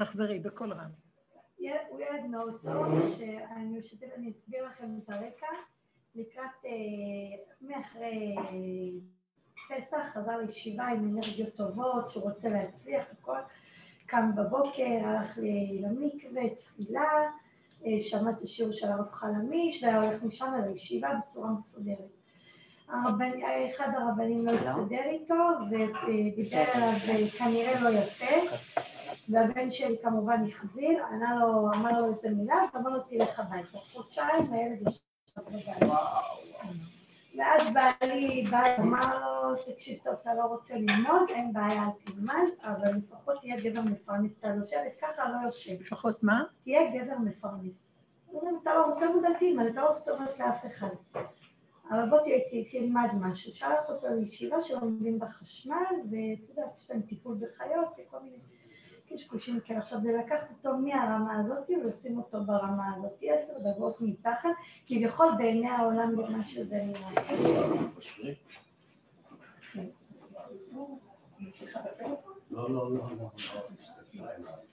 תחזרי בקול רם. הוא ילד מאוד טוב, שאני אשתף, אני אסביר לכם את הרקע. לקראת, אה, מאחרי פסח, חזר לישיבה עם אנרגיות טובות, שהוא רוצה להצליח, הכל. קם בבוקר, הלך למקווה, תפילה, אה, שמע את השיעור של הרב חלמיש, והיה הולך משם לישיבה בצורה מסודרת. הרבנ... אחד הרבנים לא הסתדר איתו, ודיבר עליו כנראה לא יפה, והבן שלי כמובן החזיר, ענה לו, אמר לו איזה מילה, ואמר לו תלך הביתה. חודשיים הילד ישב בבית. ואז בעלי בא ואמר לו, תקשיב טוב, אתה לא רוצה ללמוד, אין בעיה, אל תלמד, אבל לפחות תהיה גבר מפרנס, אתה יושבת ככה, לא יושב. לפחות מה? תהיה גבר מפרנס. אומרים, אתה לא רוצה אל תלמד, אתה לא סתומת לאף אחד. אבל בוא תלמד משהו. שלח אותו לישיבה שלומדים בחשמל, ואתה יודע, יש להם טיפול בחיות וכל מיני קשקושים כאלה. עכשיו זה לקחת אותו מהרמה הזאת ולשים אותו ברמה הזאת, עשר דקות מתחת, כביכול בעיני העולם במה שזה נראה. לא, לא, לא.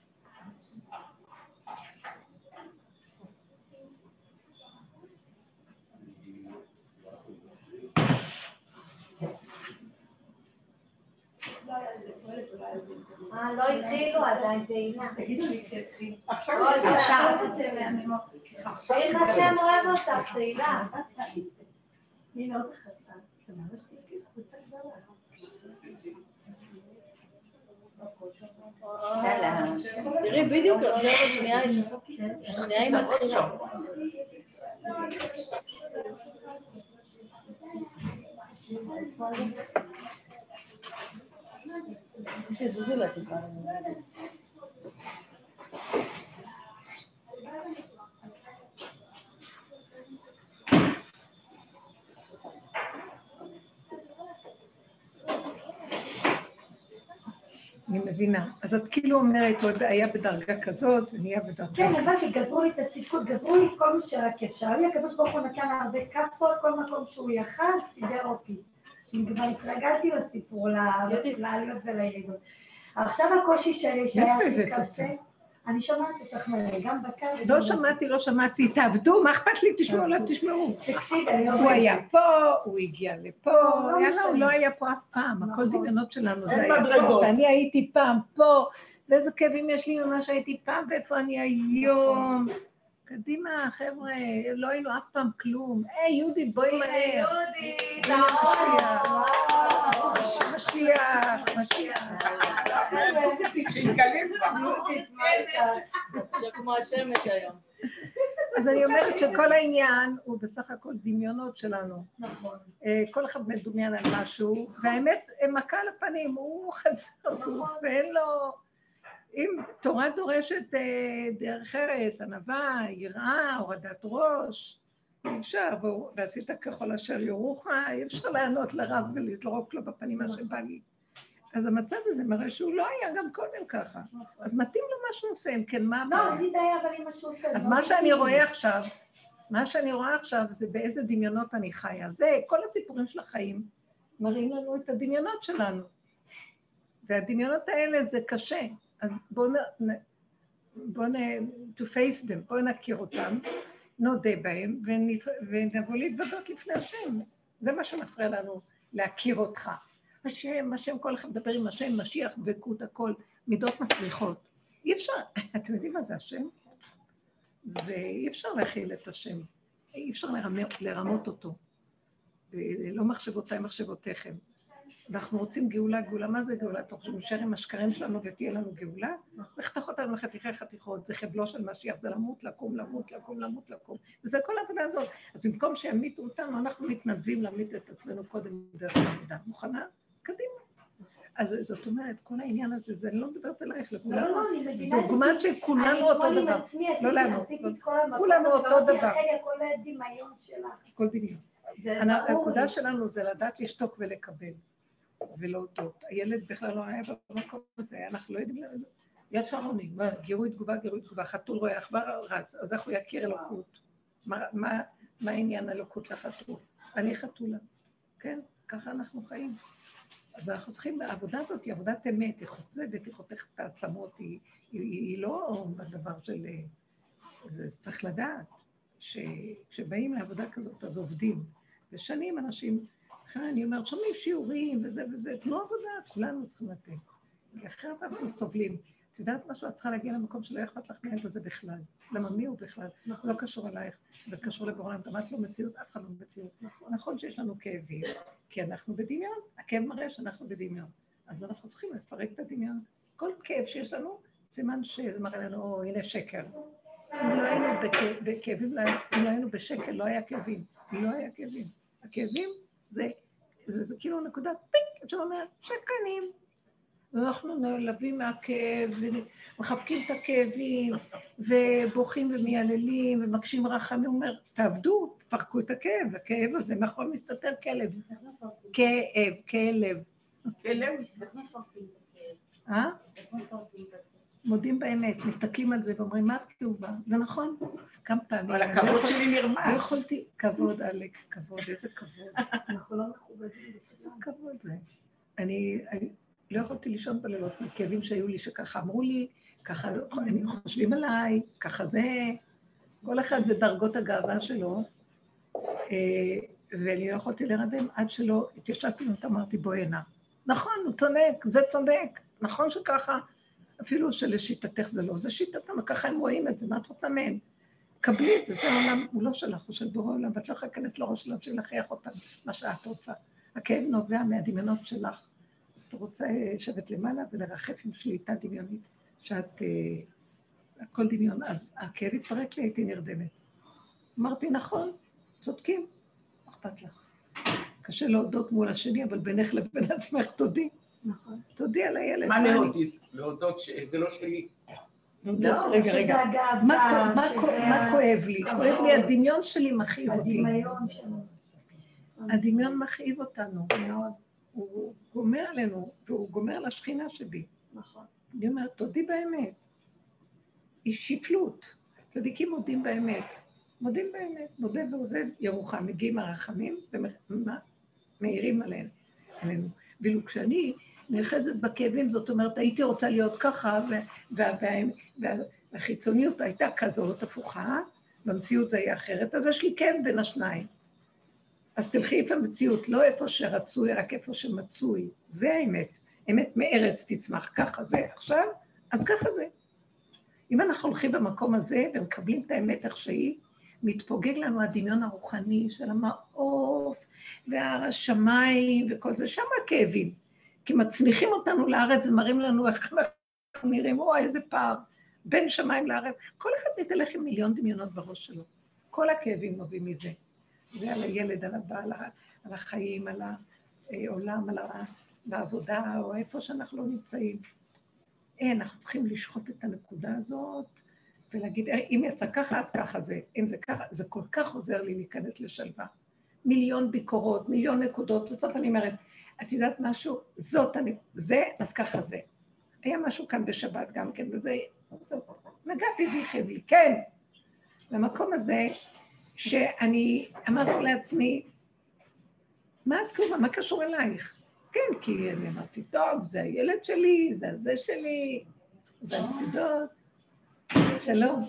אה, לא התחילו עדיין טעינה. תגידו לי כשהתחיל. עכשיו, איך השם אוהב אותך, תהילה. הנה עוד אחת. תראי, בדיוק עכשיו השנייה היא מתחילה. אני מבינה. אז את כאילו אומרת, לא היה בדרגה כזאת, ונהיה בדרגה... כן, הבנתי, גזרו לי את הצדקות, גזרו לי כל מה שרק אפשר. לי הקדוש ברוך הוא נתן הרבה כאפות, כל מקום שהוא יכל, סידר אותי. אני כבר התרגלתי לסיפור, לעליות ולירידות. עכשיו הקושי שלי שהיה הכי קשה, אני שומעת אותך מלא, גם בקר. לא שמעתי, לא שמעתי, תעבדו, מה אכפת לי, תשמעו, לא תשמעו. תקשיב, אני הוא היה פה, הוא הגיע לפה, לא יאללה, הוא לא. היה פה אף פעם, הכל נכון. דמיונות שלנו, זה היה פה, ואני הייתי פעם פה, ואיזה כאבים יש לי ממה שהייתי פעם, ואיפה אני היום. קדימה, חבר'ה, לא היינו אף פעם כלום. היי, יהודית, בואי מהר. היי, יהודית, משיח, משיח. אז אני אומרת שכל העניין הוא בסך הכל דמיונות שלנו. נכון. אה, כל אחד מדומיין על משהו, והאמת, מכה על הפנים, הוא חצי חצוף, ואין לו... אם תורה דורשת אה, דרך ארץ, ענווה, יראה, הורדת ראש, אי אפשר, ועשית ככל אשר יורוך, אי אפשר לענות לרב ולזרוק לו בפנים מה שבא לי. אז המצב הזה מראה שהוא לא היה גם קודם ככה. אז מתאים לו מה שהוא עושה, אם כן, מה הבעיה? לא, אני די אבל עם מה שהוא עושה. אז מה שאני רואה עכשיו, מה שאני רואה עכשיו זה באיזה דמיונות אני חיה. זה, כל הסיפורים של החיים מראים לנו את הדמיונות שלנו. והדמיונות האלה זה קשה. אז בואו נ... בוא נ... to face them, בואו נכיר אותם, נודה בהם, ונבוא להתוודות לפני השם. זה מה שמפריע לנו, להכיר אותך. השם, השם, כל אחד מדבר עם השם, משיח, דבקות, הכל, מידות מסריחות. אי אפשר, אתם יודעים מה זה השם? זה אי אפשר להכיל את השם, אי אפשר לרמות אותו. לא מחשבותיי, מחשבותיכם. ואנחנו רוצים גאולה, גאולה, מה זה גאולה? אתה חושב שנשאר עם השקרים שלנו ותהיה לנו גאולה? נחתוך אותנו לחתיכי חתיכות, זה חבלו של משיח, זה למות, לקום, למות, לקום, למות, לקום. וזה כל העבודה הזאת. אז במקום שימיתו אותנו, אנחנו מתנדבים להמית את עצמנו קודם דרך העבודה. מוכנה? קדימה. אז זאת אומרת, כל העניין הזה, זה אני לא מדברת עלייך, לכולנו. לא, לא, אני מבינה את זה. דוגמה שכולנו אותו דבר. לא לנו. כולנו אותו דבר. כל הדמיון שלך. כל דמיון. הנקודה שלנו זה לדעת לשתוק ולקבל. ולהודות. הילד בכלל לא היה במקום הזה, אנחנו לא יודעים... ישר עונים, מה, גירוי תגובה, גירוי תגובה, חתול רואה עכבר רץ, אז איך הוא יכיר אלוקות? מה, מה, מה עניין אלוקות לחתול? אני חתולה, כן? ככה אנחנו חיים. אז אנחנו צריכים, העבודה הזאת היא עבודת אמת, היא חוצבת, היא חותכת את העצמות, היא, היא, היא לא בדבר של... זה צריך לדעת שכשבאים לעבודה כזאת, אז עובדים. ושנים אנשים, לכן אני אומרת, שומעים שיעורים וזה וזה, תנו עבודה, כולנו צריכים לתת. כי אחרת אנחנו סובלים. את יודעת משהו? את צריכה להגיע למקום שלא אכפת לך מהילד הזה בכלל. למה מי הוא בכלל? לא קשור אלייך, זה קשור לבורא עולם. את לא מציאות, אף אחד לא מציאות. נכון שיש לנו כאבים, כי אנחנו בדמיון. הכאב מראה שאנחנו בדמיון. אז אנחנו צריכים לפרק את הדמיון. כל כאב שיש לנו, סימן שזה מראה לנו, הנה שקר. אם לא היינו בכאבים, לא אם לא היינו בשקל, לא היה כאבים. לא היה כאבים. הכאבים זה, זה, זה כאילו נקודה פיק, שאומר, שקרנים. ואנחנו נעלבים מהכאב, ומחבקים את הכאבים, ובוכים ומייללים, ומקשים רחמים. הוא אומר, תעבדו, תפרקו את הכאב, הכאב הזה מאחורי מסתתר כלב. כאב, כלב. כלב? איך מפרקים את הכאב? אה? מודים באמת, מסתכלים על זה ואומרים, מה את כתובה? זה נכון, כמה פעמים. אבל הכבוד שלי נרמס. לא יכולתי, כבוד, עלק, כבוד, איזה כבוד. אנחנו לא מכובדים. איזה כבוד זה. אני לא יכולתי לישון בלילות מכאבים שהיו לי, שככה אמרו לי, ככה הם חושבים עליי, ככה זה, כל אחד בדרגות הגאווה שלו, אה, ואני לא יכולתי להירדם עד שלא התיישבתי ואמרתי, בואי הנה. נכון, הוא צודק, זה צודק, נכון שככה, אפילו שלשיטתך זה לא, זה שיטתם, ככה הם רואים את זה, מה את רוצה מהם? קבלי את זה, זה העולם, הוא לא שלך, הוא של בורא עולם, ואת לא יכולה להיכנס לראש שלו בשביל להכריח אותם, מה שאת רוצה. הכאב נובע מהדמיונות שלך. את רוצה לשבת למעלה ולרחף עם שליטה דמיונית, שאת, uh, הכל דמיון, אז הכאב התפרק לי, הייתי נרדמת. אמרתי, נכון, צודקים, אכפת לך? קשה להודות מול השני, אבל בינך לבין עצמך תודי. נכון. תודי על הילד. מה להודות? להודות שזה לא שלי. לא, רגע, רגע, מה כואב לי? כואב לי, הדמיון שלי מכאיב אותי. הדמיון שלנו. הדמיון מכאיב אותנו. הוא גומר עלינו, והוא גומר על השכינה שבי. נכון. אני אומרת, תודי באמת. היא שפלות. צדיקים מודים באמת. מודים באמת. מודה ועוזב ירוחם. מגיעים הרחמים ומאירים עלינו. ואילו כשאני נאחזת בכאבים, זאת אומרת, הייתי רוצה להיות ככה, והחיצוניות הייתה כזאת, הפוכה, במציאות זה היה אחרת, אז יש לי כאב בין השניים. אז תלכי איפה המציאות, לא איפה שרצוי, רק איפה שמצוי. זה האמת. אמת מארץ תצמח, ככה זה עכשיו, אז ככה זה. אם אנחנו הולכים במקום הזה ומקבלים את האמת איך שהיא, מתפוגג לנו הדמיון הרוחני של המעוף והשמיים וכל זה, שם הכאבים. כי מצמיחים אותנו לארץ ומראים לנו איך אנחנו נראים, אוי, איזה פער בין שמיים לארץ. כל אחד מתהלך עם מיליון דמיונות בראש שלו. כל הכאבים נובעים מזה. זה על הילד, על הבעל, על החיים, על העולם, על העבודה, או איפה שאנחנו לא נמצאים. אין, אנחנו צריכים לשחוט את הנקודה הזאת ולהגיד, אם יצא ככה, אז ככה זה. אם זה ככה, זה כל כך עוזר לי להיכנס לשלווה. מיליון ביקורות, מיליון נקודות, בסוף אני אומרת, את יודעת משהו? זאת, אני, זה, אז ככה זה. היה משהו כאן בשבת גם כן, וזה, נגע בי לי, כן. למקום הזה, שאני אמרתי לעצמי, מה את קורה? מה קשור אלייך? כן, כי אני אמרתי, טוב, זה הילד שלי, זה הזה שלי, זה הנקודות. שלום.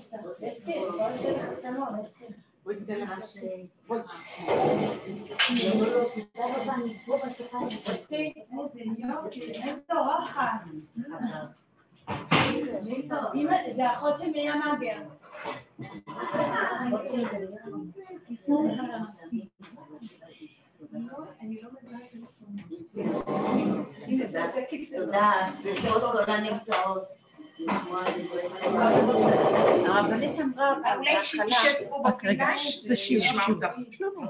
זה אחות של. תודה, הנמצאות. הרבנית אמרה, אולי שתשב פה בפינה, זה שיעור, שיעור.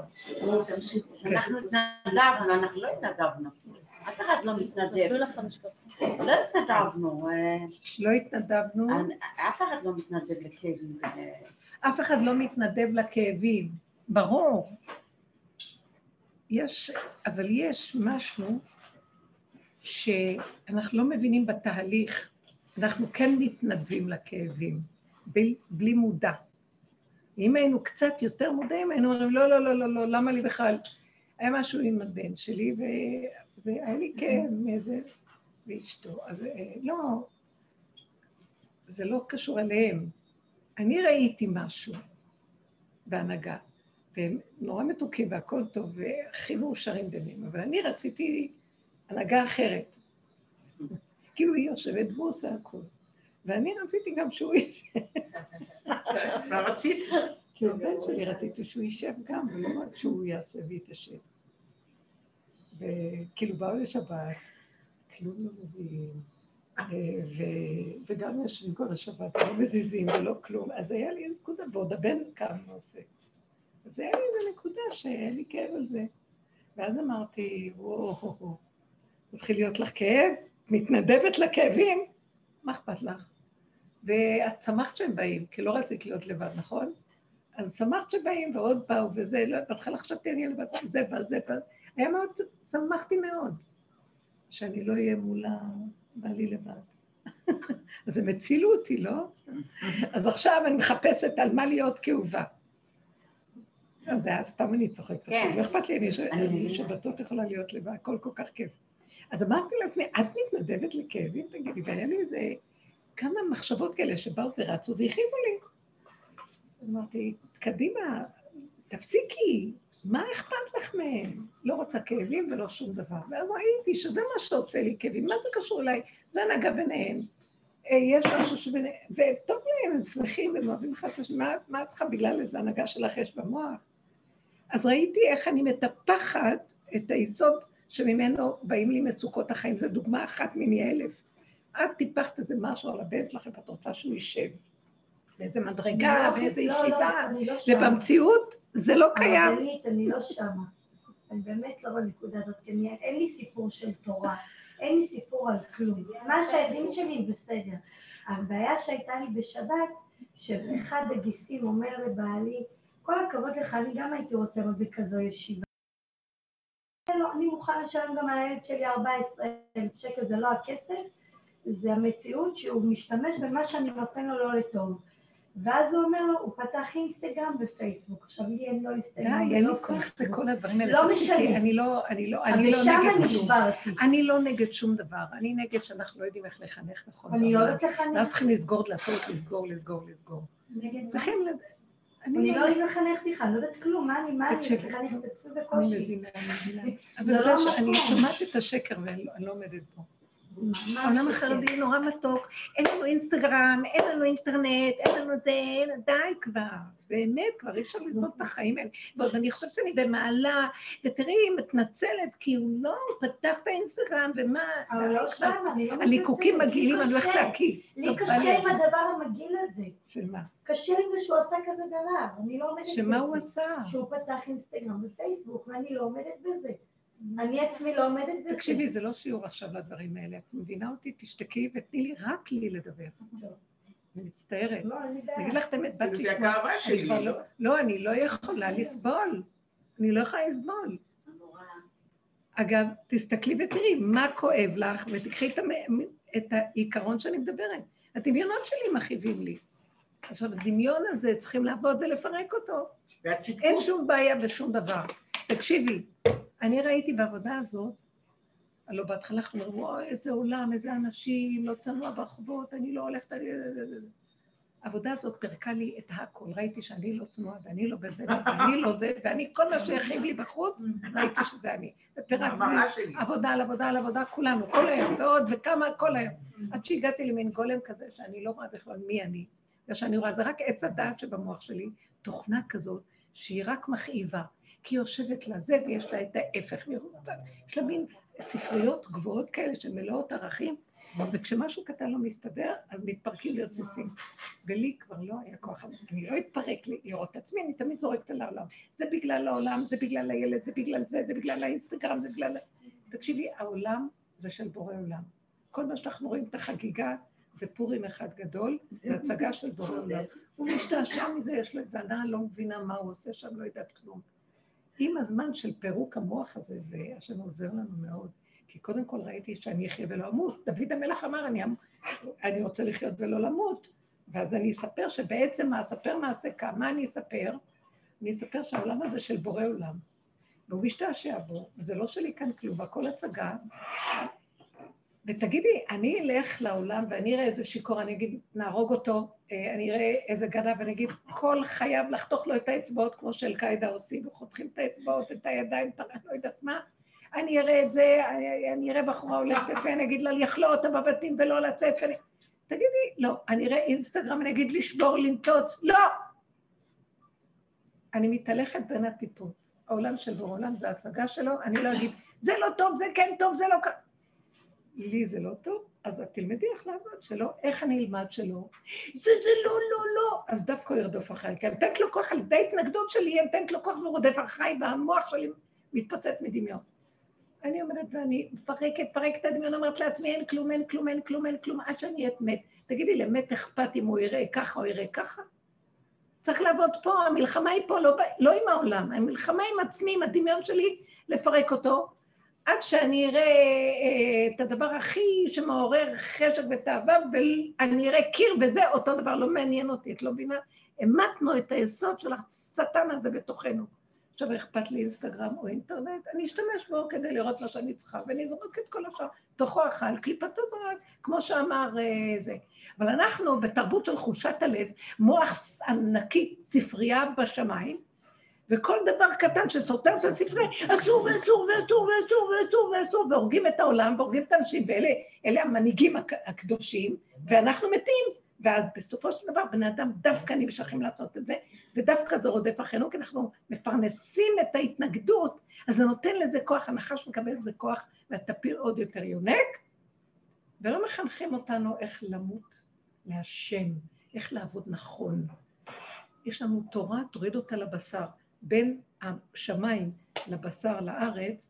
אנחנו התנדבנו, אנחנו לא התנדבנו. אף אחד לא מתנדב. לא התנדבנו. לא התנדבנו? אף אחד לא מתנדב לכאבים. אף אחד לא מתנדב לכאבים, ברור. יש, אבל יש משהו שאנחנו לא מבינים בתהליך. אנחנו כן מתנדבים לכאבים, בלי, בלי מודע. אם היינו קצת יותר מודעים, היינו אומרים, לא, לא, לא, לא, לא, למה לי בכלל? היה משהו עם הבן שלי, ו... והיה לי כאב מאיזה... ואשתו. אז אה, לא, זה לא קשור אליהם. אני ראיתי משהו בהנהגה, והם נורא מתוקים והכל טוב, והכי מאושרים ביניהם, אבל אני רציתי הנהגה אחרת. כאילו היא יושבת והוא עושה הכול. ואני רציתי גם שהוא ישב. מה רצית? כי הבן שלי רציתי שהוא יישב גם, ולא רק שהוא יעשה ויתיישב. וכאילו באו לשבת, כלום לא מביאים, וגם יושבים כל השבת, לא מזיזים ולא כלום, אז היה לי נקודה, ועוד הבן קם ועושה. אז היה לי איזו נקודה שהיה לי כאב על זה. ואז אמרתי, וואו, מתחיל להיות לך כאב? מתנדבת לכאבים? מה אכפת לך? ואת שמחת שהם באים, כי לא רצית להיות לבד, נכון? אז שמחת שבאים ועוד באו וזה, לא, בהתחלה חשבתי אני לבד, זה בא, זה בא. היה מאוד, שמחתי מאוד, שאני לא אהיה מול הבעלי לבד. אז הם הצילו אותי, לא? אז עכשיו אני מחפשת על מה להיות כאובה. אז זה היה סתם אני צוחקת כן. לא אכפת לי, אני. שבתות יכולה להיות לבד, הכל כל כך כיף. אז אמרתי לעצמי, את מתנדבת לכאבים, תגידי, והיה לי איזה כמה מחשבות כאלה שבאו ורצו והכאיבו לי. אמרתי, קדימה, תפסיקי, מה אכפת לך מהם? לא רוצה כאבים ולא שום דבר. ואז ראיתי שזה מה שעושה לי כאבים, מה זה קשור אליי? זה הנהגה ביניהם. אה, יש משהו שביניהם, וטוב להם, הם שמחים, הם אוהבים אחד את מה- מה את צריכה בגלל איזה הנהגה שלך יש במוח? אז ראיתי איך אני מטפחת את היסוד שממנו באים לי מצוקות החיים, זו דוגמה אחת מני אלף. את טיפחת איזה משהו על הבן שלכם, ואת רוצה שהוא יישב. באיזה מדרגה, לא, באיזה לא, לא, ישיבה, אני לא שם. ובמציאות זה לא קיים. הרבנית, אני לא שמה. אני באמת לא בנקודה הזאת, כי אני- אין לי סיפור של תורה, אין לי סיפור על כלום. מה שהילדים שלי בסדר. הבעיה שהייתה לי בשבת, שאחד הגיסים אומר לבעלי, כל הכבוד לך, אני גם הייתי רוצה להיות בכזו ישיבה. לא, אני מוכן לשלם גם על הילד שלי 14,000 שקל, זה לא הכסף, זה המציאות שהוא משתמש במה שאני נותן לו לא לטוב. ואז הוא אומר לו, הוא פתח אינסטגרם ופייסבוק. עכשיו לי אין לא די, אינסטגרם אין לי ולא כוח. בכל הדברים האלה. לא משנה. אני לא, אני לא, אני לא נגד כלום. אני לא נגד שום דבר. אני נגד שאנחנו לא יודעים איך לחנך נכון. אני לא. יודעת לחנך. ואז צריכים לסגור דלתות, לסגור, לסגור, לסגור. נגד מה? צריכים לד... אני לא יודעת לחנך בכלל, אני לא יודעת כלום, מה אני, מה אני. לחנך את עצמי אני בקושי. אני. זה אבל לא זה שאני. שומעת את השקר ואני לא- אני לא עומדת בו. העולם. החרדי נורא מתוק, אין לנו אינסטגרם, אין לנו אינטרנט, אין לנו זה, אין- די כבר, באמת, כבר אי אפשר לסבול את החיים האלה. ועוד אני חושבת שאני במעלה, ותראי, היא מתנצלת, כי הוא לא פתח את האינסטגרם, ומה, אבל לא. שם, אני לא הליקוקים מתנצלת, לי מגעילים, אני הולכת. להקיא. לי לא, בא קשה לי עם. הדבר המגעיל הזה. של מה? קשה לי שהוא עשה כזה דבר, אני לא עומדת בזה. שמה הוא עשה? שהוא פתח אינסטגרם ופייסבוק, ואני לא עומדת בזה. אני עצמי לא עומדת בזה. תקשיבי, זה לא שיעור עכשיו לדברים האלה. את מבינה אותי? תשתקי ותני לי רק לי לדבר. אני מצטערת. לא, אין לי אני אגיד. לך את האמת, באת זה לשמוע. הגאווה אני שלי. כבר לא- לא, אני לא יכולה לסבול. אני לא יכולה לסבול. אגב, תסתכלי ותראי מה כואב לך, ותקחי את, המ... את העיקרון שאני מדברת. הדמיונות שלי מכאיבים לי. עכשיו, הדמיון הזה, צריכים לעבוד ולפרק אותו. אין. שום בעיה ושום דבר. תקשיבי, אני ראיתי בעבודה הזאת, הלוא בהתחלה אנחנו אומרים, וואי, איזה עולם, איזה אנשים, לא צנוע ברחובות, אני לא הולכת... אני-" העבודה הזאת פירקה לי את הכל. ראיתי שאני לא צנועה, ואני לא בזה, ואני לא זה, ואני, כל מה שיכאיב לי בחוץ, ראיתי שזה אני. שלי. עבודה על עבודה על עבודה, כולנו, כל היום, ועוד וכמה, כל היום. עד שהגעתי למין גולם כזה, שאני לא רואה בכלל מי אני. ושאני רואה, זה רק עץ הדעת שבמוח שלי, תוכנה כזאת, שהיא רק מכאיבה. כי היא יושבת לזה, ויש לה את ההפך. יש לה מין ספריות גבוהות כאלה שמלאות ערכים, וכשמשהו קטן לא מסתדר, אז מתפרקים לרסיסים. ולי כבר לא היה כוח, אני לא אתפרק לראות את עצמי, אני תמיד זורקת על העולם. זה בגלל העולם, זה בגלל הילד, זה בגלל זה, זה בגלל האינסטגרם, זה בגלל... תקשיבי, העולם זה של בורא עולם. כל מה שאנחנו רואים את החגיגה, זה פורים אחד גדול, זה הצגה של בורא עולם. הוא משתעשע מזה, יש לו איזה הנאה, לא מבינה מה הוא עושה שם, לא יודעת כלום. עם הזמן של פירוק המוח הזה, והשם עוזר לנו מאוד, כי קודם כל ראיתי שאני אחיה ולא אמות. דוד המלך אמר, אני, אמ- אני רוצה לחיות ולא למות. ואז אני אספר שבעצם מה אספר מעשה כמה אני אספר? אני אספר שהעולם הזה של בורא עולם. והוא משתעשע בו, וזה לא שלי כאן כלום, הכל הצגה. ותגידי, אני אלך לעולם ואני אראה איזה שיכור, אני אגיד, נהרוג אותו, אה, אני אראה איזה גדה ואני אגיד, כל חייו לחתוך לו את האצבעות כמו שאל-קאעידה עושים, וחותכים את האצבעות, את הידיים, את לא יודעת מה. אני אראה את זה, אני, אני אראה בחורה הולכת יפה, אני אגיד לה לכלוא אותה בבתים ולא לצאת, ואני... תגידי, לא. אני אראה אינסטגרם, אני אגיד לשבור, לנטוץ, לא! אני מתהלכת בין הטיפות. העולם של בור עולם זה הצגה שלו, אני לא אגיד, זה לא טוב, זה כן טוב, זה לא כ... לי זה לא טוב, אז את תלמדי איך לעבוד שלא, איך אני אלמד שלא. זה, זה לא, לא, לא. אז דווקא הוא ירדוף אחריי, כי אני נותנת לו כוח על ידי התנגדות שלי, אני נותנת לו כוח ורודף אחריי, והמוח שלי מתפוצץ מדמיון. אני עומדת ואני מפרקת, מפרקת את הדמיון, אומרת לעצמי, אין כלום, אין כלום, אין כלום, אין כלום, עד שאני אהיה מת. תגידי, למת אכפת אם הוא יראה ככה או יראה ככה? צריך לעבוד פה, המלחמה היא פה, לא, לא עם העולם, המלחמה עם עצמי, עם הדמיון שלי, לפרק אותו, עד שאני אראה אה, את הדבר הכי שמעורר חשק ותאווה, ואני אראה קיר וזה, אותו דבר, לא מעניין אותי, את לא מבינה? המטנו את היסוד של השטן הזה בתוכנו. עכשיו אכפת לי אינסטגרם או אינטרנט, אני אשתמש בו כדי לראות מה שאני צריכה, ואני אזרוק את כל השאר. תוכו אכל, קליפתו זרק, כמו שאמר אה, זה. אבל אנחנו בתרבות של חושת הלב, מוח ענקי, ספרייה בשמיים, וכל דבר קטן שסותר את הספרי, אסור ואסור ואסור ואסור ואסור ואסור, והורגים את העולם והורגים את האנשים, ואלה המנהיגים הקדושים, ואנחנו מתים. ואז בסופו של דבר בני אדם דווקא נמשכים לעשות את זה, ודווקא זה רודף אחרינו, כי אנחנו מפרנסים את ההתנגדות, אז זה נותן לזה כוח, הנחש מקבל לזה כוח, והטפיל עוד יותר יונק, ולא מחנכים אותנו איך למות להשם, איך לעבוד נכון. יש לנו תורה, תוריד אותה לבשר. בין השמיים לבשר לארץ,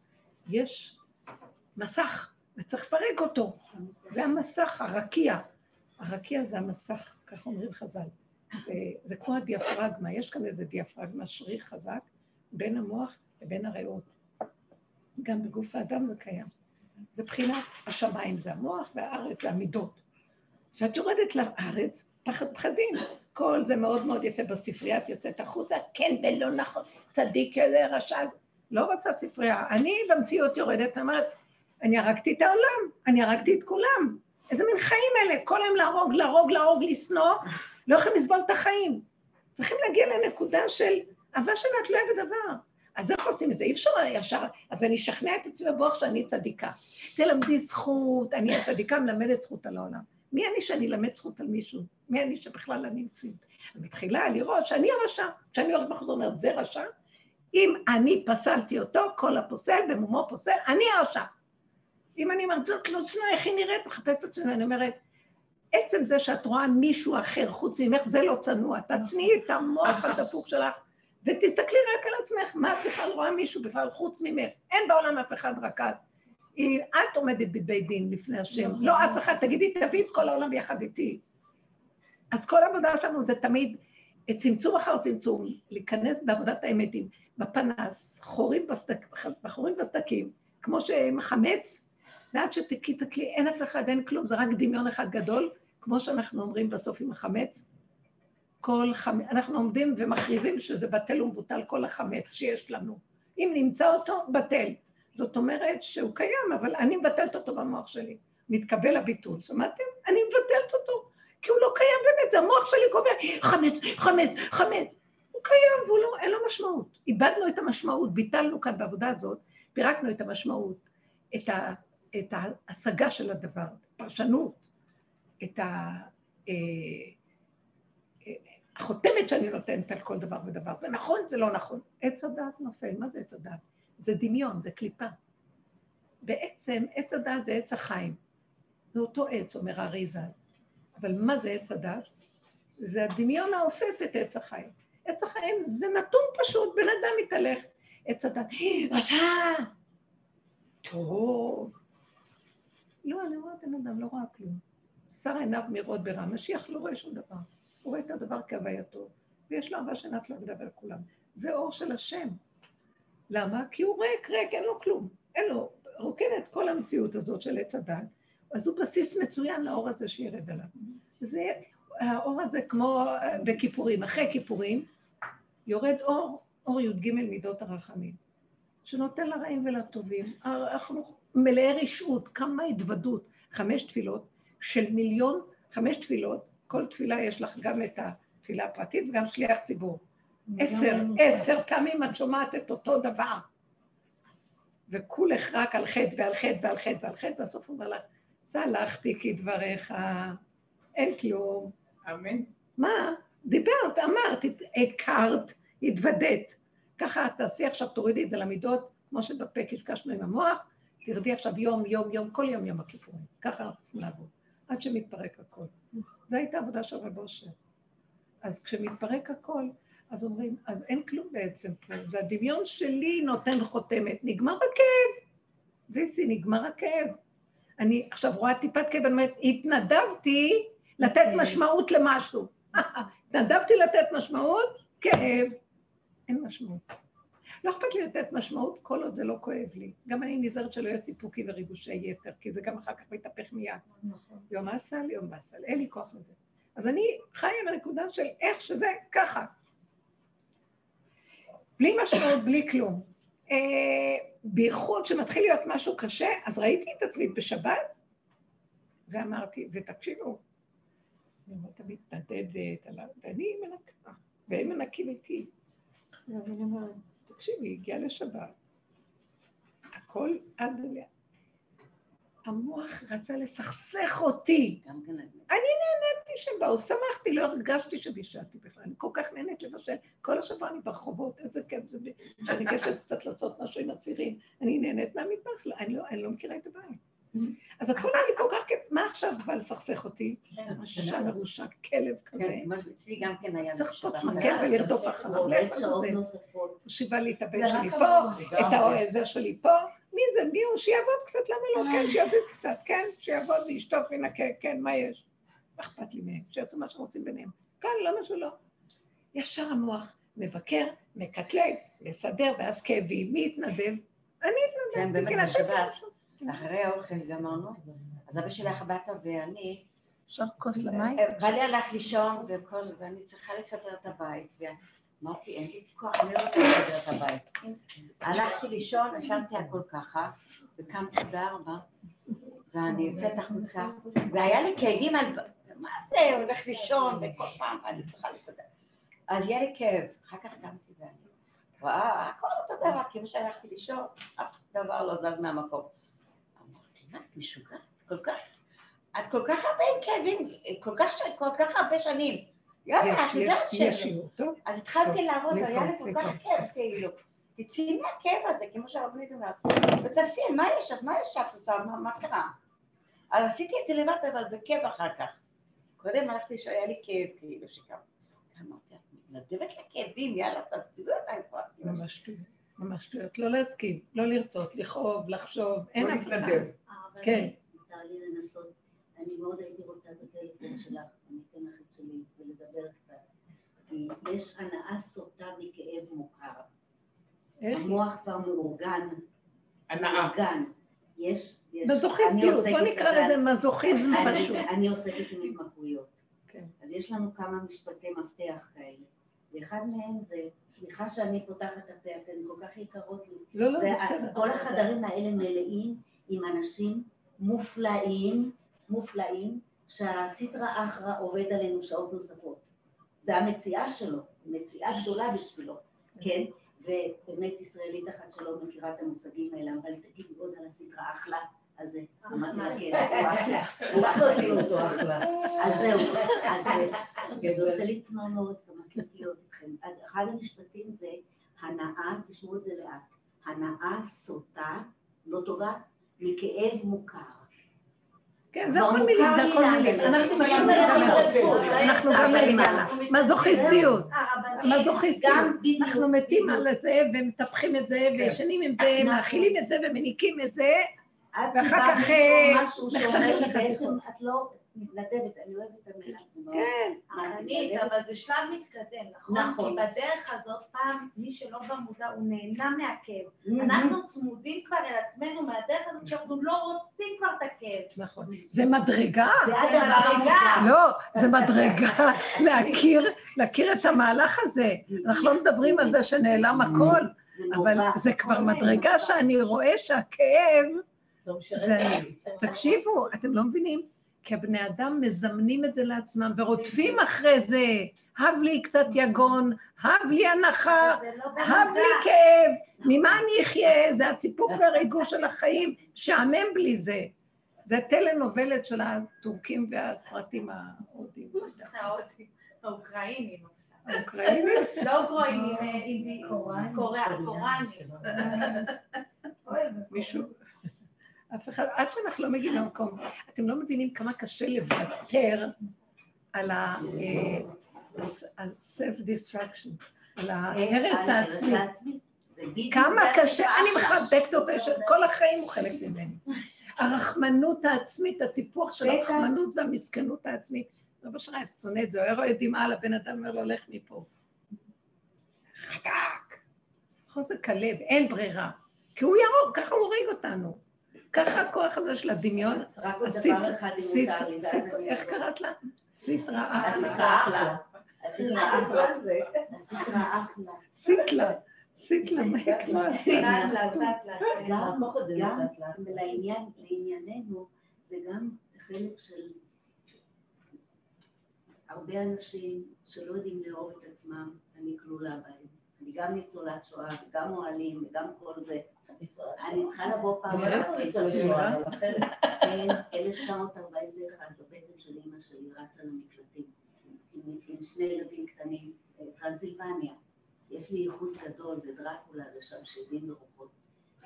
יש מסך, וצריך לפרק אותו. זה המסך, הרקיע. הרקיע זה המסך, כך אומרים חז"ל. זה, זה כמו הדיאפרגמה, יש כאן איזה דיאפרגמה, שריר חזק, בין המוח לבין הריאות. גם בגוף האדם זה קיים. זה בחינת השמיים, זה המוח, והארץ זה המידות. כשאת יורדת לארץ, פחד פחדים. כל זה מאוד מאוד יפה בספרייה, את יוצאת החוצה, כן ולא נכון, צדיק כזה, רשע, לא רוצה ספרייה. אני במציאות יורדת, אומרת, אני הרגתי את העולם, אני הרגתי את כולם. איזה מין חיים אלה? כל היום להרוג, להרוג, להרוג, לשנוא, לא יכולים לסבול את החיים. צריכים להגיע לנקודה של אהבה שאינה תלויה בדבר. אז איך עושים את זה? אי אפשר ישר, אז אני אשכנע את עצמי בבוח שאני צדיקה. תלמדי זכות, אני הצדיקה מלמדת זכות על העולם. מי אני שאני אלמד זכות על מישהו? מי אני שבכלל אני? אז מתחילה לראות שאני הרשע. כשאני הולכת בחזור אומרת, זה רשע? אם אני פסלתי אותו, כל הפוסל במומו פוסל, אני הרשע. אם אני אומרת, זאת לא שנאה, איך היא נראית? מחפשת את שנאה, אני אומרת, עצם זה שאת רואה מישהו אחר חוץ ממך, זה לא צנוע. תצניעי את המוח הדפוק שלך, ותסתכלי רק על עצמך, מה את בכלל רואה מישהו בכלל חוץ ממך? אין בעולם אף אחד רק את. את עומדת בבית דין לפני השם, לא אף אחד, תגידי, תביא את כל העולם יחד איתי. אז כל העבודה שלנו זה תמיד צמצום אחר צמצום, להיכנס בעבודת האמתים, בפנס, חורים בסדק, בחורים בסדקים, כמו שמחמץ, ועד שתקי אין אף אחד, אין כלום, זה רק דמיון אחד גדול, כמו שאנחנו אומרים בסוף עם החמץ. כל חמץ, אנחנו עומדים ומכריזים שזה בטל ומבוטל כל החמץ שיש לנו. אם נמצא אותו, בטל. זאת אומרת שהוא קיים, אבל אני מבטלת אותו במוח שלי. מתקבל הביטול, שמעתם? אני מבטלת אותו, כי הוא לא קיים באמת, זה המוח שלי קובע, חמץ, חמץ, חמץ. הוא קיים והוא לא, אין לו משמעות. איבדנו את המשמעות, ביטלנו כאן בעבודה הזאת, פירקנו את המשמעות, את, ה, את ההשגה של הדבר, פרשנות, את ה... אה, אה, החותמת שאני נותנת על כל דבר ודבר. זה נכון, זה לא נכון. עץ הדעת נופל, מה זה עץ הדעת? זה דמיון, זה קליפה. בעצם עץ הדעת זה עץ החיים. זה אותו עץ, אומר הארי ז"ל. אבל מה זה עץ הדעת? זה הדמיון האופף את עץ החיים. עץ החיים זה נתון פשוט, בן אדם מתהלך. עץ הדת, רשע! טוב. לא, אני רואה בן אדם, לא רואה כלום. שר עיניו מראות ברע, משיח לא רואה שום דבר. הוא רואה את הדבר כהווייתו, ויש לו אהבה שנעת לו לדבר כולם. זה אור של השם. למה? כי הוא ריק, ריק, אין לו כלום. אין לו, רוקן את כל המציאות הזאת של עץ הדת, אז הוא בסיס מצוין לאור הזה שירד עליו. זה, האור הזה כמו בכיפורים, אחרי כיפורים, יורד אור, אור י"ג מידות הרחמים, שנותן לרעים ולטובים. אנחנו מלאי רשעות, כמה התוודות. חמש תפילות של מיליון, חמש תפילות, כל תפילה יש לך גם את התפילה הפרטית וגם שליח ציבור. עשר, עשר פעמים את שומעת את אותו דבר. וכולך רק על חטא ועל חטא ועל חטא ועל חטא, בסוף הוא אומר לך, סלחתי כדבריך, אין כלום. אמן. מה? דיברת, אמרת, הכרת, התוודת. ככה תעשי עכשיו, תורידי את זה למידות, כמו שבפה קשקשנו עם המוח, תרדי עכשיו יום, יום, יום, כל יום יום הכיפורים. ככה אנחנו צריכים לעבוד, עד שמתפרק הכל. זו הייתה עבודה של רב אושר. אז כשמתפרק הכל, אז אומרים, אז אין כלום בעצם פה, זה הדמיון שלי נותן חותמת, נגמר הכאב. זיסי, נגמר הכאב. אני עכשיו רואה טיפת כאב, אני אומרת, התנדבתי לתת משמעות למשהו. התנדבתי לתת משמעות, כאב. אין משמעות. לא אכפת לי לתת משמעות כל עוד זה לא כואב לי. גם אני נזהרת שלא יהיה סיפוקי וריגושי יתר, כי זה גם אחר כך מתהפך מיד. נכון. יום אסל, יום באסל, אין לי כוח לזה. אז אני חיה עם הנקודה של איך שזה ככה. בלי משמעות, בלי כלום. אה, בייחוד שמתחיל להיות משהו קשה, אז ראיתי את עצמי בשבת, ואמרתי, ותקשיבו, אני אומרת, מתנדדת, ואני מנקה, והם מנקים איתי. תקשיבי, הגיעה לשבת, הכל עד אליה. המוח רצה לסכסך אותי. כן. אני נהניתי שבאו, שמחתי, לא הרגשתי שבישלתי בכלל. אני כל כך נהנית לבשל. כל השבוע אני ברחובות, איזה כיף זה, שאני ניגשת קצת לעשות משהו עם אסירים. אני נהנית מהמטבח, אני לא, אני לא מכירה את הבית. אז הכל היה לי כל כך כיף, מה עכשיו בא לסכסך אותי? רשע כן, מרושע, כלב כזה. כן, אצלי גם כן היה... צריך לשפוט מקל ולרדוף אחריו. שיבה לי את הבן שלי פה, את זה שלי פה. מי זה? מי הוא? שיעבוד קצת, למה לא? כן, שיזיז קצת, כן? שיעבוד וישטוף וינקה, כן, מה יש? מה אכפת לי מהם? שיעשו מה שרוצים ביניהם. כן, לא משהו לא. ישר המוח מבקר, מקטלג, מסדר, ואז כאבים. מי יתנדב? אני אתנדב. כן, באמת, בשבת. אחרי האוכל גמרנו, אז אבא שלך הביתה ואני... אפשר כוס למים? בעלי אה, הלך לישון ואני צריכה לסדר את הבית. אמרתי, אין לי כוח, אני לא רוצה לסדר את הבית. הלכתי לישון, ישנתי הכל ככה, וקמתי בארבע, ואני יוצאת החוצה, והיה לי כאבים על... מה זה, הולך לישון, וכל פעם אני צריכה לסדר. אז יהיה לי כאב, אחר כך קמתי ואני רואה, הכל אותו דבר, כמו שהלכתי לישון, אף דבר לא זז מהמקום. מה, את משוגעת? כל כך, את כל כך הרבה עם כאבים, כל כך הרבה שנים. יאללה, את יודעת ש... אז התחלתי לעבוד, היה לי כל כך כיף, כאילו. תצאי מהכאב הזה, כמו שהרבנית אומרת, ותעשי, מה יש? אז מה יש שאת עושה? מה קרה? אז עשיתי את זה לבד, אבל בכיף אחר כך. קודם הלכתי שהיה לי כאב, כאילו, שקם. אמרתי, את מתנדבת לכאבים, יאללה, תפסידו אותה כבר. ממש שטויות. ממש שטויות. לא להסכים, לא לרצות, לכאוב, לחשוב, אין אף אחד. כן. מותר לי לנסות, אני מאוד הייתי רוצה את הטלפון שלך, אני אתן לך את שלי ולדבר קצת. כי יש הנאה סוטה מכאב מוכר. המוח כבר מאורגן. הנאה. מאורגן. יש, יש. מזוכיסטיות, בוא נקרא לזה מזוכיזם פשוט. אני עוסקת עם התמכרויות. כן. אז יש לנו כמה משפטי מפתח כאלה. ואחד מהם זה, סליחה שאני פותחת את הפה, אתן כל כך יקרות לי. לא, לא, בסדר. כל החדרים האלה מלאים עם אנשים מופלאים, מופלאים, שהסטרא אחרא עובד עלינו שעות נוספות. זה המציאה שלו, מציאה גדולה בשבילו, כן? ובאמת ישראלית אחת שלא מכירה את המושגים האלה, אבל תגידי עוד על הסטרא אחלה. אז אמרתי לה, כן, הוא אחלה, אנחנו עשינו אותו אחלה. אז זהו, אז זה עושה לי צמרמורת, כמה להיות איתכם. אז אחד המשפטים זה הנאה, תשמעו את זה לאט, הנאה סוטה, לא טובה, מכאב מוכר. כן, זה הכל מילים, זה הכל מילים. אנחנו גם מילים. מזוכיסטיות. מזוכיסטיות. אנחנו מתים על זה ומטפחים את זה וישנים עם זה, מאכילים את זה ומניקים את זה, ואחר כך נחתכים לך בעצם את לא מתנדבת, אני אוהבת את המילה. כן. אבל זה שלב מתקדם, נכון? נכון. כי בדרך הזאת, פעם, מי שלא במודע, הוא נהנה מהכאב. אנחנו צמודים כבר אל עצמנו מהדרך הזאת, שאנחנו לא רוצים. נכון. זה מדרגה. זה מדרגה. לא, זה מדרגה להכיר, להכיר את המהלך הזה. אנחנו לא מדברים על זה שנעלם הכל. אבל זה כבר מדרגה. שאני רואה שהכאב, לא זה- לי. תקשיבו, אתם לא מבינים? כי הבני אדם מזמנים את זה לעצמם ורודפים אחרי זה. הב לי קצת יגון, הב לי הנחה, לא הב. לי כאב, ממה אני אחיה? זה הסיפוק והריגוש של החיים, שעמם בלי זה. זה הטלנובלת של הטורקים והסרטים ההודים. האוקראינים עכשיו. האוקראינים. לא אוקראינים, אה, קוראנים. מישהו, אף אחד, עד שאנחנו לא מגיעים למקום, אתם לא מבינים כמה קשה לוותר על ה-self destruction, על ההרס על העצמי. כמה קשה, אני. מחבקת אותו, כל החיים הוא חלק ממני. הרחמנות העצמית, הטיפוח של. הרחמנות והמסכנות העצמית. רב אשרייס שונא את זה, הוא רואה דמעה על הבן אדם, אומר לו, לך מפה. חזק. חוזק הלב, אין ברירה. כי הוא ירוק, ככה הוא הורג אותנו. ככה הכוח הזה של הדמיון. רק עוד דבר אחד אם סית- אני איך. קראת לה? הסטרא אחלה. אחלה. הסטרא אחלה. הסטרא אחלה. יקרה? סטלה, סטלה. גם, לענייננו, זה גם חלק של הרבה אנשים שלא יודעים לאהוב את עצמם, אני כלולה בהם. אני גם ניצולת שואה, וגם אוהלים, וגם כל זה. אני צריכה לבוא פעם אחת לסיוע. שואה. כן, 1941, בבטן של אימא שלי רצה למקלטים, עם, עם שני ילדים קטנים, אה, טרנסילבניה. יש לי ייחוס גדול, זה דרקולה, זה שם שדים ורוחות.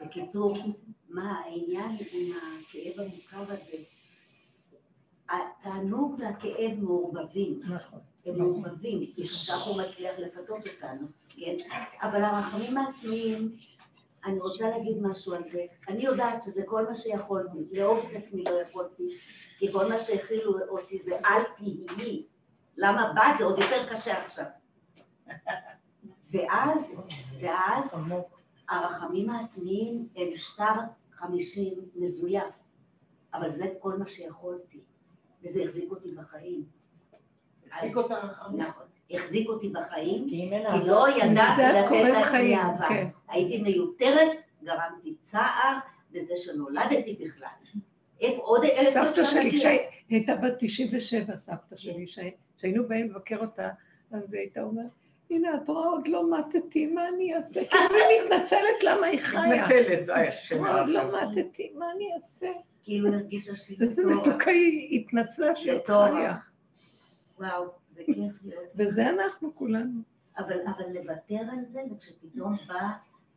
בקיצור, מה העניין עם הכאב המוכר הזה? התענוג והכאב מעורבבים, נכון. הם מעורבבים, כי כך הוא מצליח לפתות אותנו, כן? אבל הרחמים העצמיים, אני רוצה להגיד משהו על זה. אני יודעת שזה כל מה שיכולתי, לאהוב את עצמי לא יכולתי, כי כל מה שהכילו אותי זה אל תהיי. למה בת זה עוד יותר קשה עכשיו. ואז, ואז. הרחמים העצמיים הם שטר חמישים מזויף, אבל זה כל מה שיכולתי, וזה החזיק אותי בחיים. החזיק אותה רחמים. נכון, החזיק אותי בחיים, כי לא ידעתי לתת לעצמי אהבה. כן. הייתי מיותרת, גרמתי צער בזה שנולדתי בכלל. איפה עוד אלף סבתא אפשר שלי, להגיד? כשהיא הייתה בת 97, סבתא שלי, שהי- שהיינו באים לבקר אותה, אז היא הייתה אומרת, הנה, את רואה, עוד לא מתתי, מה אני אעשה? כאילו היא מתנצלת למה היא חיה. מתנצלת, אה, השם עוד לא. מתתי, מה אני אעשה? כאילו הרגישה שהיא איזה טובה. מתוקה היא התנצלה שהיא. חיה. וואו, זה כיף להיות. וזה אנחנו כולנו. אבל, אבל לוותר על זה, וכשפתאום בא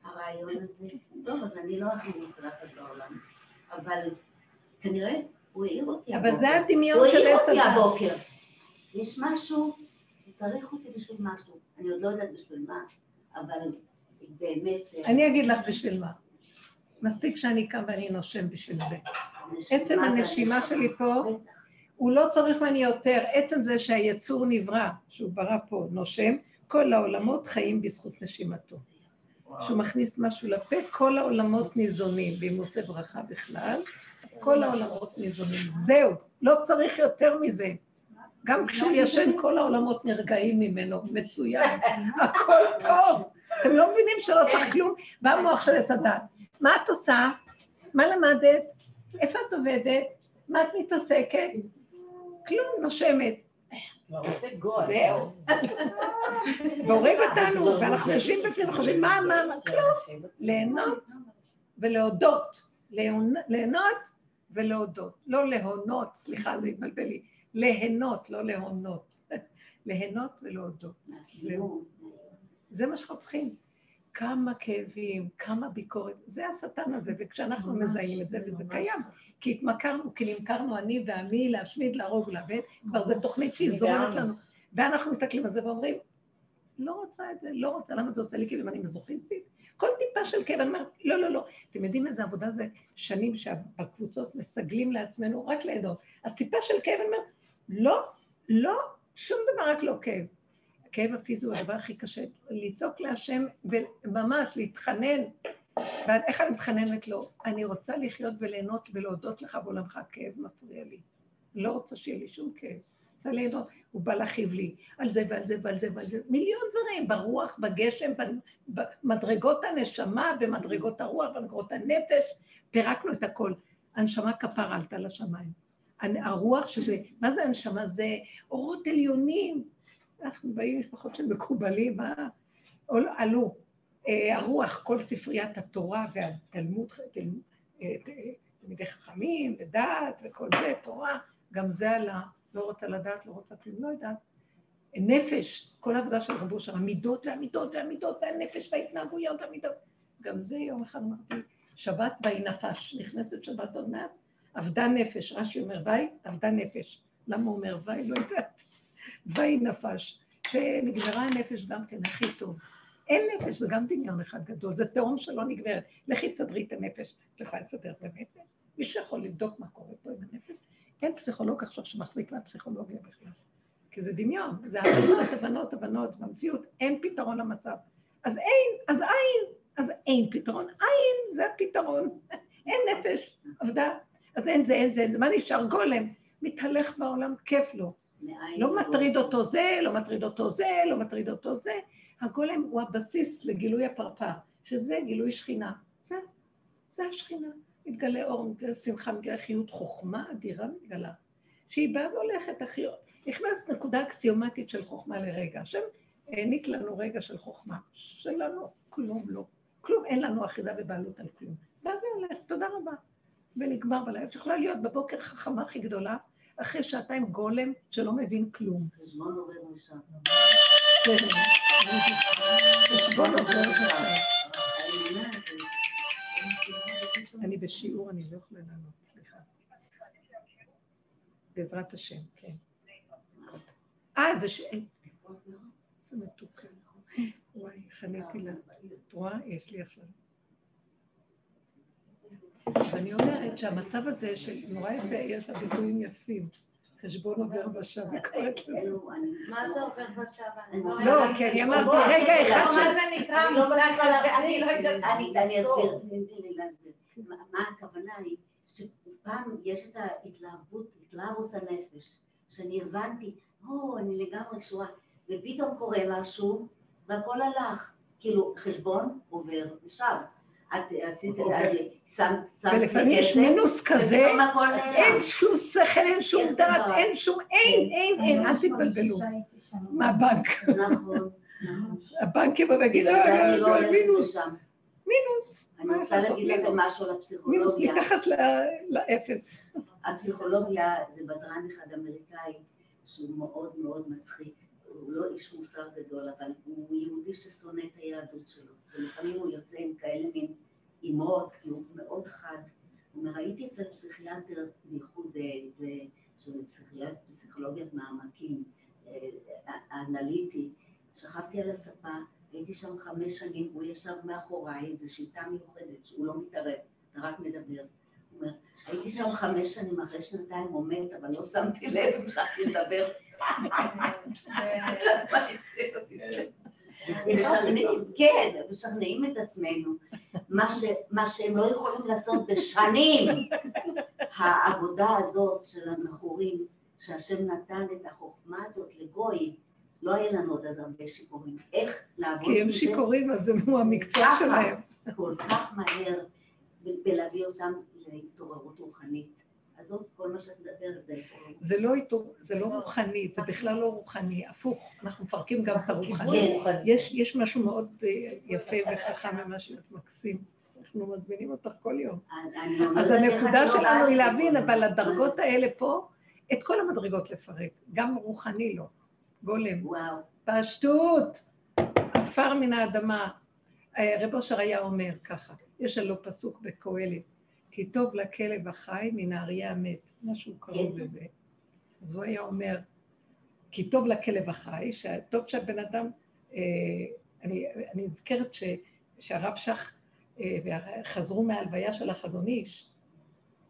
הרעיון הזה, טוב, אז אני לא הכי מוצלחת בעולם, אבל כנראה הוא העיר אותי אבל זה הבוקר. הדמיון הוא של העיר עץ. הבוקר. יש משהו, צריך אותי בשביל משהו. אני עוד לא יודעת בשביל מה, אבל באמת... אה, אני אגיד לך בשביל מה. מספיק שאני קם ואני נושם בשביל זה. עצם הנשימה שלי פה. הוא לא צריך ממני יותר. עצם זה שהיצור נברא, שהוא ברא פה, נושם, כל העולמות חיים בזכות נשימתו. כשהוא מכניס משהו לפה, כל העולמות ניזונים, ואם הוא עושה ברכה בכלל, כל העולמות ניזונים. זהו, לא צריך יותר מזה. גם כשהוא ישן, כל העולמות נרגעים ממנו, מצוין, הכל טוב. אתם לא מבינים שלא צריך כלום? בא המוח של עץ הדת. מה את עושה? מה למדת? איפה את עובדת? מה את מתעסקת? כלום, נושמת. זהו. והורג אותנו, ואנחנו יושבים בפנים וחושבים, מה, מה, מה, כלום. ליהנות ולהודות. ליהנות ולהודות. לא להונות, סליחה, זה התבלבל לי. ליהנות, לא להונות. ליהנות ולהודות. זהו. זה מה שאנחנו צריכים. כמה כאבים, כמה ביקורת, זה השטן הזה, וכשאנחנו מזהים את זה, וזה קיים, כי התמכרנו, כי נמכרנו אני ועמי להשמיד, להרוג, לאבד, כבר זו תוכנית שהיא זורמת לנו, ואנחנו מסתכלים על זה ואומרים, לא רוצה את זה, לא רוצה, למה זה עושה לי כאבים, אני מזוכיסטית? כל טיפה של כאב, אני אומרת, לא, לא, לא. אתם יודעים איזה עבודה זה שנים שבקבוצות מסגלים לעצמנו רק ליהנות. אז טיפה של כאב, אני אומרת, לא, לא, שום דבר רק לא כאב. הכאב הפיזי הוא הדבר הכי קשה, לצעוק להשם וממש להתחנן. ואיך אני מתחננת לו? אני רוצה לחיות וליהנות ולהודות לך בעולמך, הכאב מפריע לי. לא רוצה שיהיה לי שום כאב. רוצה ליהנות, הוא בא להכאיב לי על זה ועל זה ועל זה ועל זה, מיליון דברים, ברוח, בגשם, במדרגות הנשמה, במדרגות הרוח, במדרגות הנפש, פירקנו את הכל. הנשמה כפר עלתה לשמיים. הרוח שזה, מה זה הנשמה? זה אורות עליונים. אנחנו באים משפחות של מקובלים, מה? עלו. אה, הרוח, כל ספריית התורה והתלמוד, אה, תלמידי חכמים ודעת וכל זה, תורה, גם זה עלה, לא רוצה לדעת, לא רוצה כלום, לא יודעת. נפש, כל העבודה של רבו אושר, המידות והמידות והמידות והנפש וההתנהגויות והמידות. גם זה יום אחד אמרתי, שבת ויהי נפש, נכנסת שבת עוד מעט, אבדה נפש, רש"י אומר ויהי, אבדה נפש. למה הוא אומר ויהי? לא יודעת. ויהי נפש, שנגמרה הנפש גם כן הכי טוב. אין נפש, זה גם דמיון אחד גדול, זה תהום שלא נגמרת. לכי תסדרי את הנפש, את יכולה לסדר את הנפש? מישהו יכול לבדוק מה קורה פה עם הנפש? אין פסיכולוג עכשיו שמחזיק מהפסיכולוגיה בכלל. כי זה דמיון, זה הבנות, הבנות, הבנות, במציאות, אין פתרון למצב. אז אין, אז אין, אז אין פתרון. אין, זה הפתרון. אין נפש, עבדה. אז אין זה, אין זה, אין זה. מה נשאר? גולם. מתהלך בעולם, כיף לו. לא מטריד אותו זה, לא מטריד אותו זה, לא מטריד אותו זה. הגולם הוא הבסיס לגילוי הפרפר, שזה גילוי שכינה. זה, זה השכינה. מתגלה אור, מתגלה שמחה, מתגלה חיות, חוכמה אדירה מתגלה. שהיא באה והולכת, החיות. נכנס נקודה אקסיומטית של חוכמה לרגע. השם העניק לנו רגע של חוכמה. שלנו כלום לא. כלום, אין לנו אחיזה ובעלות על כלום. בא והולך, תודה רבה. ונגמר בלילה. יכולה להיות בבוקר חכמה הכי גדולה, אחרי שעתיים גולם שלא מבין כלום. חשבון עובר משם. חשבון עובר משם. אני בשיעור, אני לא יכולה לענות, סליחה. בעזרת השם, כן. אה, זה ש... איזה מתוקה. וואי, חניתי לה. את רואה? יש לי עכשיו. אז אני אומרת שהמצב הזה של נורא יפה, יש לה ביטויים יפים. חשבון עובר היא קוראת לזה. מה זה עובר בשעה? לא, כי אני אמרתי, רגע אחד מה של... זה נקרא המושג הזה? אני לא יודעת. אני אסביר, תני לי להסביר. מה- מה הכוונה היא? שפעם יש את ההתלהבות, התלהבוס הנפש, שאני הבנתי, או, אני לגמרי קשורה, ופתאום קורה משהו, והכל הלך. כאילו, חשבון עובר ושב. את עשית את. זה, שמת שמת ולפעמים יש כסף, מינוס כזה. אין שום שכל, אין שום אין דעת, דבר. אין שום, אין, אין, אין, אל תתבלבלו. מהבנק. נכון, נכון. הבנק יבוא ויגיד, בגלל זה אה, אני לא אה, הולכת מינוס. מינוס, אני רוצה להגיד לכם מינוס. משהו על מינוס הפסיכולוגיה. מתחת ל- לאפס. הפסיכולוגיה זה בדרן אחד אמריקאי שהוא מאוד מאוד מצחיק. הוא לא איש מוסר גדול, אבל הוא יהודי ששונא את היהדות שלו. ולפעמים הוא יוצא עם כאלה מין אימות, כי הוא מאוד חד. הוא אומר, הייתי אצל פסיכיאטר, בייחוד אה, זה, שזה פסיכיאט- פסיכולוגיית מעמקים, אה, אנליטי. שכבתי על הספה, הייתי שם חמש שנים, הוא ישב מאחוריי, זו שיטה מיוחדת, שהוא לא מתערב, אתה רק מדבר. הוא אומר, הייתי שם חמש שנים, אחרי שנתיים הוא מת, אבל לא שמתי לב, המשכתי לדבר. כן, משכנעים את עצמנו. מה, שהם לא יכולים לעשות בשנים. העבודה הזאת של הנכורים, שהשם נתן את החוכמה הזאת לגוי, לא היה לנו עוד אז הרבה שיכורים. איך לעבוד כי הם שיכורים, אז הוא המקצוע. שלהם. כל כך מהר, ולהביא אותם להתעוררות רוחנית. עזוב, כל מה שאת מדברת זה התעוררות. זה לא איתו- זה לא רוחני, זה בכלל לא רוחני, הפוך, אנחנו מפרקים גם את הרוחני. יש, יש משהו מאוד אה, יפה וחכם ממה שאת מקסים. אנחנו מזמינים אותך כל יום. אומרת אז הנקודה לא שלנו היא להבין. אבל הדרגות האלה פה, את כל המדרגות לפרק, גם רוחני לא. גולם. וואו, פשטות, עפר מן האדמה. אה, רב אושר היה אומר ככה, יש עלו פסוק בקהלת, כי טוב לכלב החי מן האריה המת, משהו קרוב כן. לזה. אז הוא היה אומר, כי טוב לכלב החי, שטוב שהבן אדם, אה, אני, אני נזכרת ש, שהרב שך, אה, חזרו מההלוויה של החזון איש,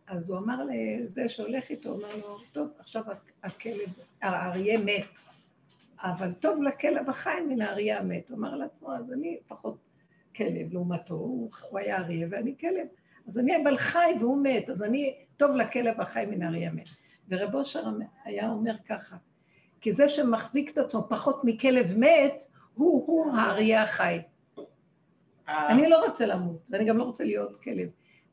אז הוא אמר לזה שהולך איתו, הוא אמר לו, טוב, עכשיו הכלב, האריה מת. אבל טוב לכלב החי מן האריה המת. הוא אמר לעצמו, אז אני פחות כלב לעומתו, הוא, הוא היה אריה ואני כלב. אז אני אבל חי והוא מת, אז אני טוב לכלב החי מן האריה מת. ורב אושר היה אומר ככה, כי זה שמחזיק את עצמו פחות מכלב מת, הוא-הוא האריה החי. אה, אני לא רוצה למות, ואני גם לא רוצה להיות כלב.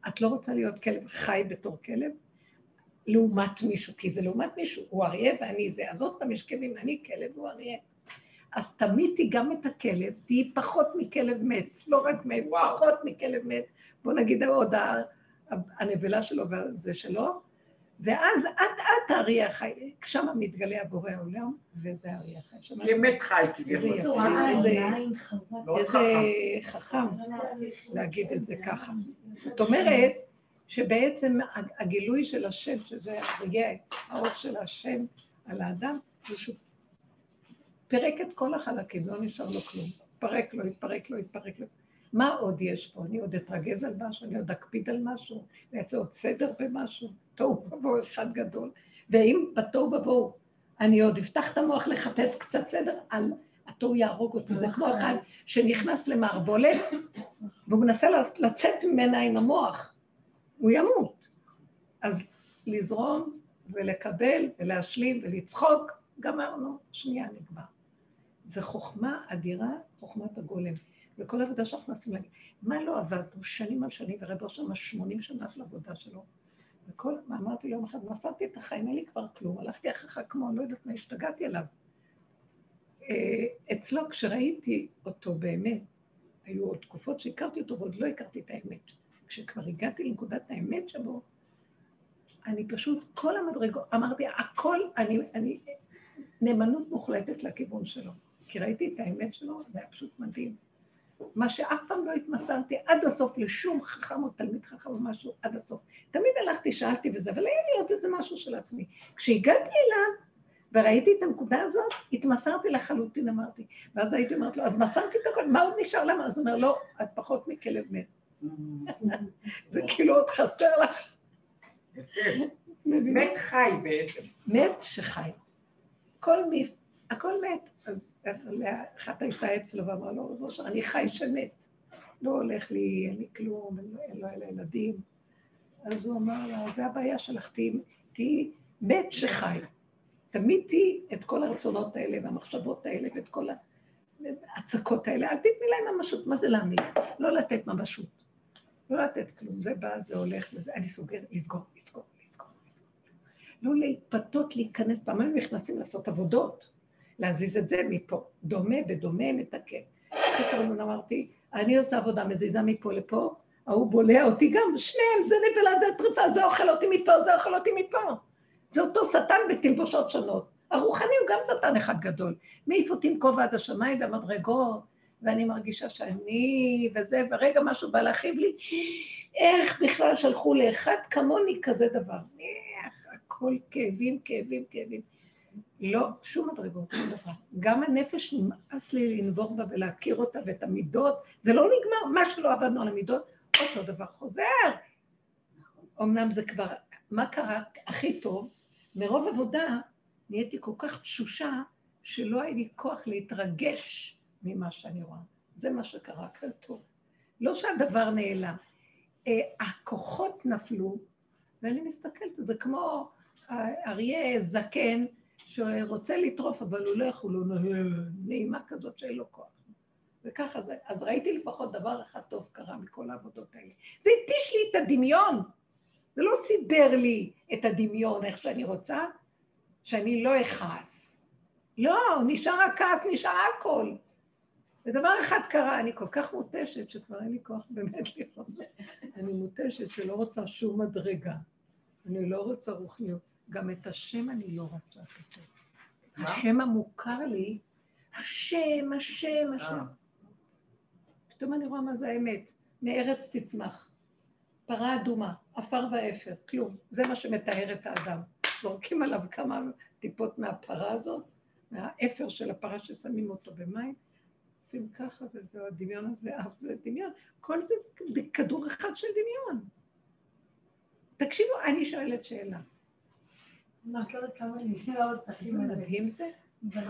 את לא רוצה להיות כלב חי בתור כלב? לעומת מישהו, כי זה לעומת מישהו, הוא אריה ואני זה. אז עוד פעם יש כאבים, אני כלב, הוא אריה. אז תמיתי גם את הכלב, תהיי פחות מכלב מת, לא רק מת, וואו. פחות מכלב מת. בוא נגיד עוד הנבלה שלו וזה שלו, ואז אט אט האריה החי, שם מתגלה הבורא העולם, וזה האריה החי. שם כאמת חי כביכול. איזה- חכם. חכם להגיד את זה ככה. זאת אומרת שבעצם הגילוי של השם, שזה אריה, האור של השם על האדם, זה שהוא פירק את כל החלקים, לא נשאר לו כלום. התפרק לו, התפרק לו, התפרק לו. מה עוד יש פה? אני עוד אתרגז על משהו, אני עוד אקפיד על משהו, אני אעשה עוד סדר במשהו, תוהו ובוהו אחד גדול. ואם בתוהו ובוהו אני עוד אפתח את המוח לחפש קצת סדר, על התוהו יהרוג אותי. זה כמו אחד שנכנס למערבולת, והוא מנסה לצ- לצאת ממנה עם המוח, הוא ימות. אז לזרום ולקבל ולהשלים ולצחוק, גמרנו, שנייה נגמר. זו חוכמה אדירה, חוכמת הגולם. זה כל עבודה שאנחנו מנסים להגיד. מה לא עבדנו שנים על שנים, ורב ראשם 80 שנה של עבודה שלו. וכל, אמרתי לו יום אחד, מסרתי את החיים, אין לי כבר כלום, הלכתי אחריך כמו, אני לא יודעת מה, השתגעתי עליו. אה, אצלו, כשראיתי אותו באמת, היו עוד תקופות שהכרתי אותו ועוד לא הכרתי את האמת. כשכבר הגעתי לנקודת האמת שבו, אני פשוט, כל המדרגות, אמרתי, הכל, אני, אני, נאמנות מוחלטת לכיוון שלו. כי ראיתי את האמת שלו, זה היה פשוט מדהים. מה שאף פעם לא התמסרתי עד הסוף לשום חכם או תלמיד חכם או משהו עד הסוף. תמיד הלכתי, שאלתי וזה, אבל היה לי עוד איזה משהו של עצמי. כשהגעתי אליו וראיתי את הנקודה הזאת, התמסרתי לחלוטין, אמרתי. ואז הייתי אומרת לו, אז מסרתי את הכל, מה עוד נשאר למה? אז הוא אומר, לא, את פחות מכלב מת. זה כאילו עוד חסר לך. מת חי בעצם. מת שחי. כל מי, הכל מת. אז אחת הייתה אצלו ואמרה לו, רב אושר, אני חי שמת. לא הולך לי, אין לי כלום, אין לו- אלא ילדים. אז הוא אמר לה, זה הבעיה שלך, תהיי- מת שחי. תמיד תהיי את כל הרצונות האלה והמחשבות האלה ואת כל ההצקות האלה. אל תתני להם ממשות. מה זה להעמיד? לא לתת ממשות. לא לתת כלום. זה בא, זה הולך, זה זה. אני סוגר, לסגור, לסגור, לסגור, לסגור. לא להתפתות, להיכנס. פעמיים נכנסים לעשות עבודות, להזיז את זה מפה. דומה ודומה מתקן. זמן אמרתי, אני עושה עבודה, מזיזה מפה לפה, ההוא בולע אותי גם, שניהם, זה נבלה, זה טריפה, זה אוכל אותי מפה, זה אוכל אותי מפה. זה אותו שטן בתלבושות שונות. הרוחני הוא גם שטן אחד גדול. מעיף אותי עם כובע עד השמיים והמדרגות, ואני מרגישה שאני וזה, ורגע משהו בא להכאיב לי, איך בכלל שלחו לאחד כמוני כזה דבר? איך, הכל כאבים, כאבים, כאבים. לא, שום מדרגות, שום דבר. גם הנפש נמאס לי לנבור בה ולהכיר אותה ואת המידות, זה לא נגמר, מה שלא עבדנו על המידות, אותו דבר חוזר. אמנם זה כבר, מה קרה הכי טוב? מרוב עבודה נהייתי כל כך תשושה, שלא היה לי כוח להתרגש ממה שאני רואה. זה מה שקרה כאן טוב. לא שהדבר נעלם. אה, הכוחות נפלו, ואני מסתכלת, זה כמו אריה זקן שרוצה לטרוף, אבל הוא לא יכול, הוא נעימה כזאת שאין לו כוח. וככה זה. אז ראיתי לפחות דבר אחד טוב קרה מכל העבודות האלה. זה התיש לי את הדמיון. זה לא סידר לי את הדמיון איך שאני רוצה, שאני לא אכעס. לא, נשאר הכעס, נשאר הכל. ודבר אחד קרה, אני כל כך מותשת שכבר אין לי כוח באמת לראות. אני מותשת שלא רוצה שום מדרגה. אני לא רוצה רוחניות. גם את השם אני לא רוצה. מה? השם המוכר לי, השם, השם, השם. אה. פתאום אני רואה מה זה האמת. מארץ תצמח. פרה אדומה, עפר ואפר, כלום. זה מה שמתאר את האדם. זורקים עליו כמה טיפות מהפרה הזאת, מהאפר של הפרה ששמים אותו במים, עושים ככה וזהו, הדמיון הזה, אף זה דמיון. כל זה כדור אחד של דמיון. תקשיבו, אני שואלת שאלה. לא לא איזה זה. מדהים זה? לא.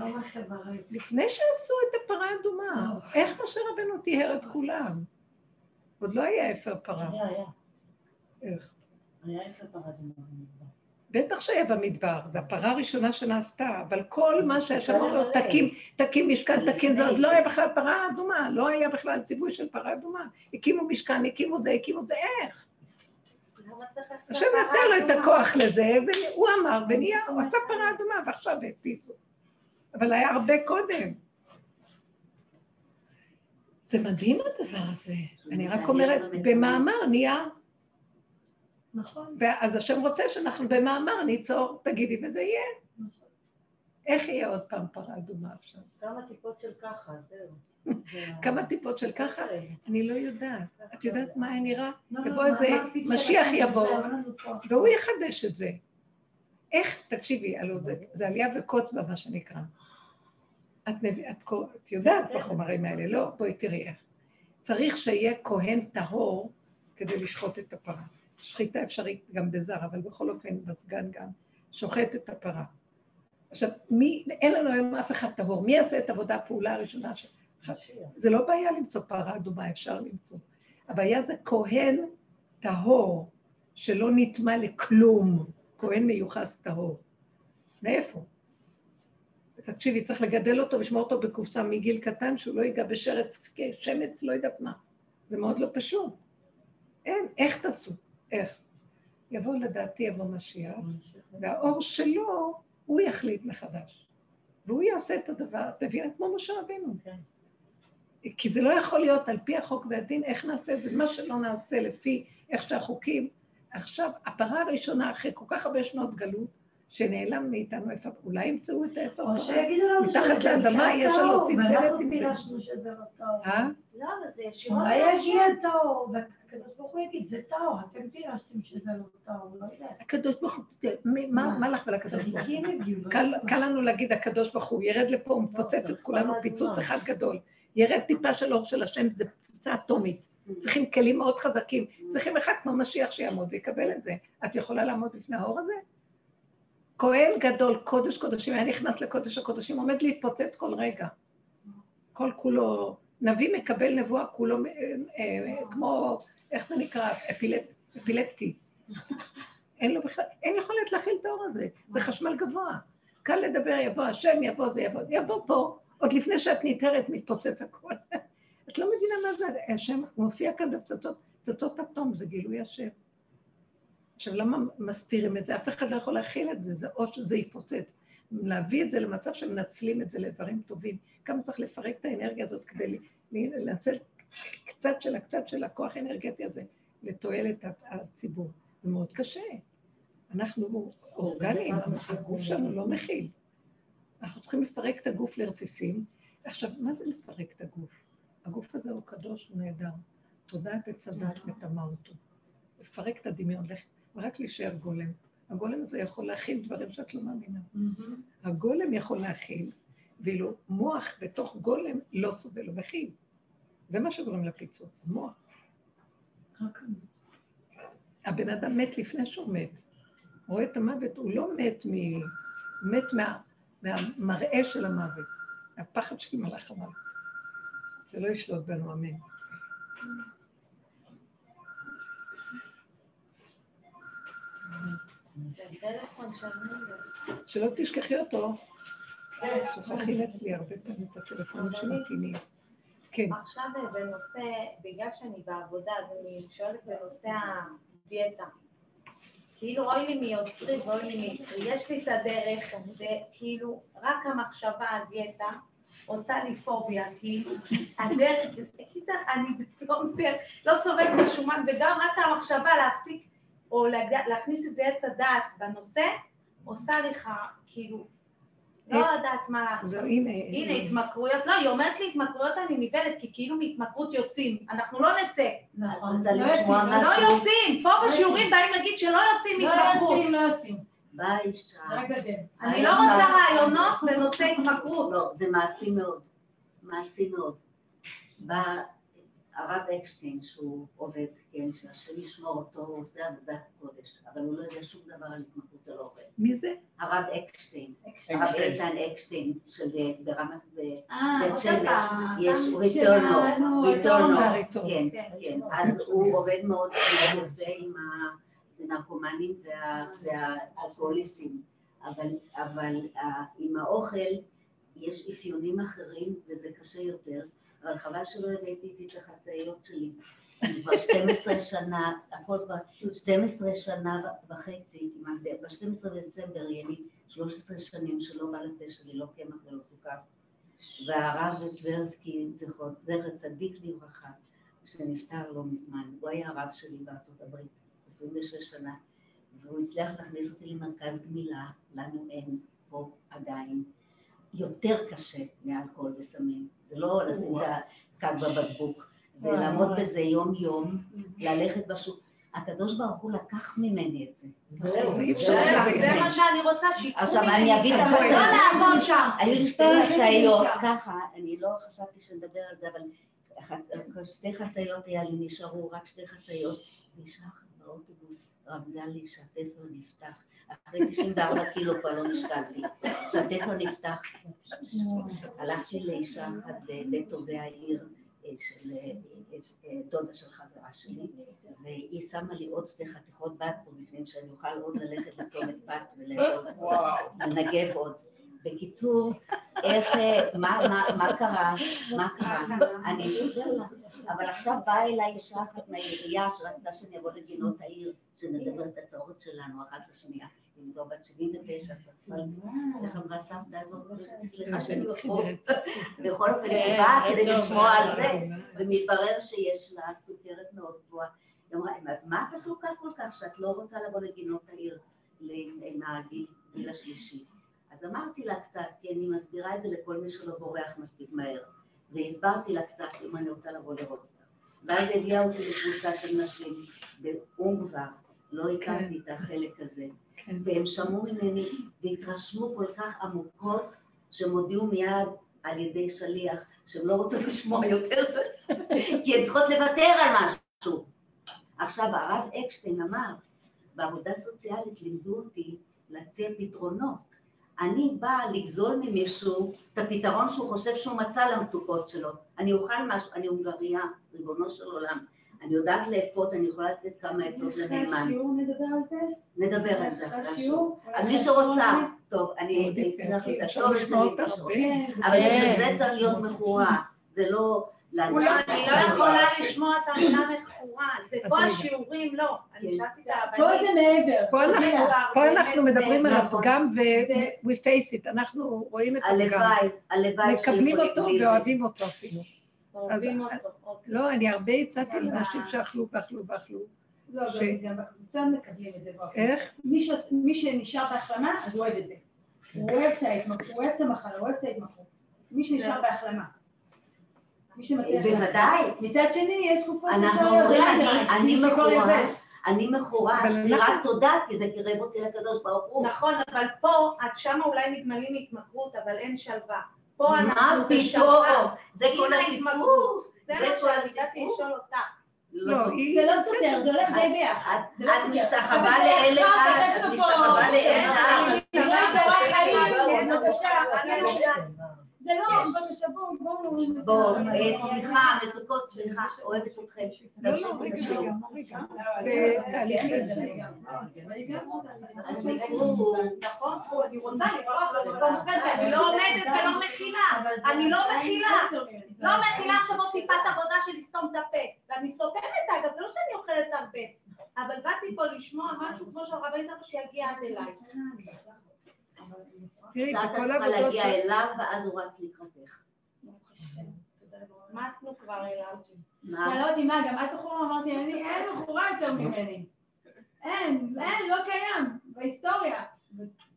לפני שעשו את הפרה האדומה, איך משה רבנו טיהר את כולם? עוד לא היה אפר פרה. היה, היה. איך? היה איפה פרה אדומה. בטח שהיה במדבר, זו הפרה הראשונה שנעשתה, אבל כל מה שהיה שם לו, תקים, תקים משכן, תקים, זה עוד לא היה בכלל פרה אדומה, לא היה בכלל ציווי של פרה אדומה. הקימו משכן, הקימו זה, הקימו זה, איך? השם נתן לו את? הכוח לזה, והוא אמר, ונהיה, הוא עשה פרה אדומה, ועכשיו העתיזו. אבל היה הרבה קודם. זה מדהים הדבר הזה. אני רק אומרת, במאמר נהיה, נכון. ואז השם רוצה שאנחנו במאמר ניצור, תגידי, וזה יהיה. איך יהיה עוד פעם פרה אדומה עכשיו? כמה טיפות של ככה, זהו. כמה טיפות של ככה? אני לא יודעת. את יודעת מה היה נראה? לא, יבוא לא, איזה מה הפתרון? משיח יבוא. והוא יחדש את זה. איך, תקשיבי, הלו זה, זה עלייה וקוץ בה, מה שנקרא. את. את, יודעת בחומרים האלה, לא? בואי תראי איך. צריך שיהיה כהן טהור כדי לשחוט את הפרה. שחיטה אפשרית גם בזר, אבל בכל אופן בסגן גם שוחט את הפרה. עכשיו, מי, אין לנו היום אף אחד טהור, מי יעשה את עבודה הפעולה הראשונה ש... זה לא בעיה למצוא פרה אדומה, אפשר למצוא. הבעיה זה כהן טהור, שלא נטמע לכלום, כהן מיוחס טהור. מאיפה? תקשיבי, צריך לגדל אותו ולשמור אותו בקופסה מגיל קטן, שהוא לא ייגע בשרץ, שמץ, לא יודעת מה. זה מאוד לא פשוט. אין, איך תעשו? איך? יבוא לדעתי, יבוא משיח, והאור שלו, הוא יחליט מחדש. והוא יעשה את הדבר, את מבינה? כמו משה רבינו. כן. כי זה לא יכול להיות על פי החוק והדין, איך נעשה את זה? מה שלא נעשה לפי איך שהחוקים. עכשיו, הפרה הראשונה, אחרי כל כך הרבה שנות גלות, שנעלם מאיתנו איפה, אולי ימצאו את האיפה או. שיגידו לנו מתחת לאדמה יש לנו צנצנת ואנחנו עם זה. פירשנו שזה לא טהור. אה? לא, אבל זה ישירות אולי יגיע מהשם. טהור, והקדוש ברוך הוא יגיד, זה טהור, אתם פירשתם שזה לא טהור, לא יודע. הקדוש ברוך הוא, מה לך ולקדוש ברוך הוא? לא קל, יודעת. קל לנו להגיד הקדוש ברוך הוא, ירד לפה, הוא מפוצץ את כולנו פיצוץ אחד גדול. ירד טיפה של אור של השם, זה פצצה אטומית. צריכים כלים מאוד חזקים. צריכים אחד כמו משיח שיעמוד ויקבל את זה. את יכולה לעמוד בפני האור הזה? כהן גדול, קודש קודשים, היה נכנס לקודש הקודשים, עומד להתפוצץ כל רגע. כל כולו, נביא מקבל נבואה כולו, אה, אה, כמו, איך זה נקרא? אפילפ, אפילפטי. אין לו בכלל, אין יכולת להכיל את האור הזה, זה חשמל גבוה. קל לדבר, יבוא השם, יבוא זה, יבוא, יבוא פה, עוד לפני שאת ניתרת מתפוצץ הכול. את לא מבינה מה זה, השם מופיע כאן בפצצות, פצצות אטום, זה גילוי השם. עכשיו, למה מסתירים את זה? אף אחד לא יכול להכיל את זה, זה או שזה יפוצץ. להביא את זה למצב שמנצלים את זה לדברים טובים. כמה צריך לפרק את האנרגיה הזאת כדי לנצל קצת של הקצת של הכוח האנרגטי הזה לתועלת הציבור. זה מאוד קשה. אנחנו אורגניים, הגוף שלנו לא מכיל. אנחנו צריכים לפרק את הגוף לרסיסים. עכשיו, מה זה לפרק את הגוף? הגוף הזה הוא קדוש, הוא נהדר. תודעת עץ הדת מטמא אותו. לפרק את הדמיון, לך- ורק להישאר גולם. הגולם הזה יכול להכיל דברים שאת לא מאמינה. הגולם יכול להכיל, ואילו מוח בתוך גולם לא סובל, הוא מכיל. זה מה שגורם לפיצוץ, המוח. הבן אדם מת לפני שהוא מת. רואה את המוות, הוא לא מת מ... מת מה... מהמראה של המוות, מהפחד של מלאך המוות. שלא ישלוט בנו, אמן. זה טלפון של מי? שלא תשכחי אותו. שוכחים אצלי הרבה פעמים את הטלפונים שמתאימים. כן, עכשיו בנושא, בגלל שאני בעבודה, אז אני שואלת בנושא הדיאטה. כאילו אוי לי מיוצרי ואוי לי מיצרי. יש לי את הדרך, וכאילו רק המחשבה על דיאטה עושה לי פוביה, כאילו הדרך, אני לא סובלת בשומן, וגם רק המחשבה להפסיק או להכניס את זה עץ הדעת בנושא, עושה לך כאילו, לא יודעת מה לעשות. זהו, הנה. הנה, התמכרויות, לא, היא אומרת לי התמכרויות אני נבהלת, כי כאילו מהתמכרות יוצאים. אנחנו לא נצא. נכון. לא יוצאים? לא יוצאים. פה בשיעורים באים להגיד שלא יוצאים לא מהתמכרות. יוצאים, לא יוצאים. באה אישה. רק גדל. אני לא רוצה רעיונות בנושא התמכרות. לא, זה מעשי מאוד. מעשי מאוד. הרב אקשטיין, שהוא עובד, כן, שהשם ישמור אותו, הוא עושה עבודת קודש, אבל הוא לא יודע שום דבר על התמכרות, זה לא עובד. מי זה? הרב אקשטיין, הרב איתן אקשטיין, של ברמת... ב- אה, עושה שמש, פעם. יש ריטורנו, ריטורנו. כן, כן, כן, שלנו. אז הוא עובד מאוד יפה עם ה... ונרקומנים וה- והאלכוהוליסטים, אבל, אבל אה, עם האוכל יש אפיונים אחרים וזה קשה יותר, אבל חבל שלא הבאתי איתי את החצאיות שלי. כבר 12 שנה, הכל כבר 12 שנה וחצי, כמעט, ב-12 בדצמבר יהיה לי 13 שנים שלא בא לפה שלי, לא קמח ולא סוכר. והרב טברסקי, זכר צדיק לברכה, שנפטר לא מזמן, הוא היה הרב שלי בארצות הברית, 26 שנה, והוא הצליח להכניס אותי למרכז גמילה, לנו אין פה עדיין. יותר קשה מאלכוהול וסמים, זה לא לשים את הקו בבקבוק, זה לעמוד. בזה יום-יום, ללכת בשוק. הקדוש ברוך הוא לקח ממני את זה. זה. מה שאני רוצה, שיקחו עכשיו, ממני אני אביא את אבל החצאיות. לא לעבוד שם. היו לי שתי חצאיות. ככה, אני לא חשבתי שנדבר על זה, אבל שתי חצאיות היה לי, נשארו רק שתי חצאיות. נשאר באוטובוס, רב זלי, שהתפר נפתח. אחרי 94 קילו כבר לא נשקלתי. שהתפר נפתח, הלכתי לאישה אחת בבית טובי העיר, אה, של אה, אה, דודה של חברה שלי, והיא שמה לי עוד שתי חתיכות בת פה בפנים, שאני אוכל עוד ללכת לצומת בת ולאכול. וואו. לנגב עוד. בקיצור, איך, מה, מה, מה קרה? מה קרה? אני אסביר לך. אבל עכשיו באה אליי אישה אחת מהעירייה שרצתה שאני אבוא לגינות העיר, שנדבר את התיאוריות שלנו אחת לשנייה. היא כבר בת 79, אבל איך אמרה סבתא הזאת? סליחה שאני מפריעה. בכל אופן, היא באה כדי לשמוע על זה, ומתברר שיש לה סוכרת מאוד גבוהה. היא אמרה, אז מה את עסוקה כל כך שאת לא רוצה לבוא לגינות העיר עם הגיל השלישי? אז אמרתי לה קצת, כי אני מסבירה את זה לכל מי שלא בורח מספיק מהר, והסברתי לה קצת אם אני רוצה לבוא לראות אותה. ואז הביאה אותי לקבוצה של נשים כבר, לא הכרתי את החלק הזה, כן. והם שמעו ממני והתרשמו כל כך עמוקות, שהם הודיעו מיד על ידי שליח שהם לא רוצות לשמוע יותר, כי הן צריכות לוותר על משהו. עכשיו, הרב אקשטיין אמר, בעבודה סוציאלית לימדו אותי להציע פתרונות. אני באה לגזול ממישהו את הפתרון שהוא חושב שהוא מצא למצוקות שלו. אני אוכל משהו, אני הונגריה, ריבונו של עולם. אני יודעת לאפות, אני יכולה לתת כמה עצות לנאמן. שיעור נדבר על זה? נדבר על זה אחרי אחרי השיעור? השיעור. על מי שרוצה. טוב, אני. אתן לך את הכתובת שלי. כן, אבל בשביל זה צריך להיות מכורה. זה לא... אני לא יכולה לשמוע את המילה מכורה, זה פה. השיעורים לא, אני שאלתי את פה זה הרבנים. מעבר. פה אנחנו- באמת, אנחנו מדברים על נכון. הפגם ו- we face it, אנחנו רואים את הפגם. הלוואי, הלוואי מקבלים אותו זה. ואוהבים אותו אפילו. אוהבים אותו. אוקיי. לא, אני הרבה הצעתי כן, לאנשים. שאכלו ואכלו ואכלו. לא, גם- גם בקבוצה מקבלים את זה. איך? מי ש- מי שנשאר בהחלמה, אז הוא אוהב את זה. הוא אוהב את ההתמכרות, הוא אוהב את המחלה, הוא אוהב את ההתמכרות. מי שנשאר בהחלמה. בוודאי. מצד שני, יש תקופות אנחנו להיות לילה, אני- מכורה. אני מכורה, אנחנו- תודה, כי זה קירב אותי לקדוש ברוך הוא. נכון, אבל פה, את שמה אולי נגמלים התמכרות, אבל אין שלווה. פה מה אנחנו פתאום? בשלווה. זה עם כל הסיפור. ההתמכרות. זה זה מה כל שרציתי. לשאול אותך. לא. זה לא סותר, זה הולך די ביחד. את זה לא. משתחווה זה לאלה, עכשיו, את משתחווה לאלה. אני כן, כן. זה לא, בואו, בואו. בואו, אה, סליחה, מתוקות, סליחה, אוהבת אתכם. לא, לא. זה תהליכים. הסיפור, נכון, אני רוצה לראות במקום כזה, אני לא עומדת ולא מכילה. אני לא מכילה. לא מכילה עכשיו עוד טיפת עבודה של לסתום את הפה. ואני סותמת אגב, זה לא שאני אוכלת הרבה. אבל באתי פה לשמוע משהו כמו שהרבנית אמרה שיגיע עד אליי. תראי, בכל צריכה העבודות להגיע ש... אליו, ואז הוא רץ לקראתך. מתנו כבר אליו. מה? שאלה אותי מה, גם את בחורה? אמרתי, אני, אין בחורה יותר ממני. אין, אין, לא קיים, בהיסטוריה.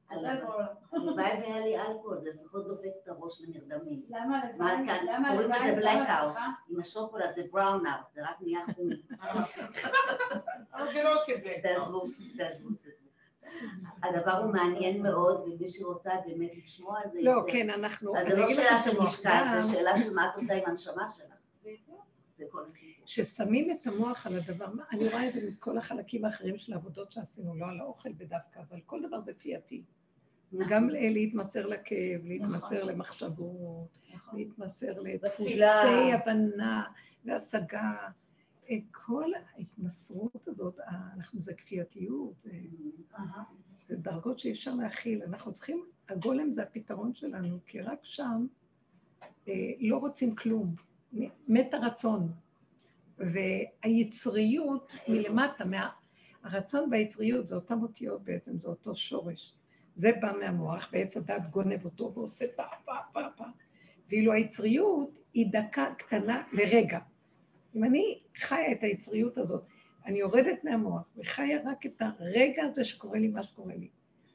הלוואי והיה לי אלכוהול, זה לפחות דופק את הראש ונרדמים. למה מה קוראים? לזה. הצלחה? עם השוקולד זה out, זה רק נהיה חום. לא תעזבו, תעזבו. הדבר הוא מעניין מאוד, ומי שרוצה באמת לשמוע על זה, לא. כן, אנחנו... אז זה לא שאלה של משקל, זה שאלה של מה את עושה עם הנשמה שלך. ששמים את המוח על הדבר, אני רואה את זה מכל החלקים האחרים של העבודות שעשינו, לא על האוכל בדווקא, אבל כל דבר זה כפייתי. גם ל- להתמסר לכאב, להתמסר למחשבות, להתמסר לדפוסי. הבנה והשגה. אה, כל ההתמסרות הזאת, אה, אנחנו, זה כפייתיות, זה, זה דרגות שאי אפשר להכיל. אנחנו צריכים, הגולם זה הפתרון שלנו, כי רק שם אה, לא רוצים כלום. מת הרצון. והיצריות מלמטה, מה... הרצון והיצריות זה אותם אותיות בעצם, זה אותו שורש. זה בא מהמוח, ועץ הדת גונב אותו ועושה פה, פה, פה, פה. ואילו היצריות היא דקה קטנה לרגע. אם אני חיה את היצריות הזאת, אני יורדת מהמוח וחיה רק את הרגע הזה שקורה לי מה שקורה לי.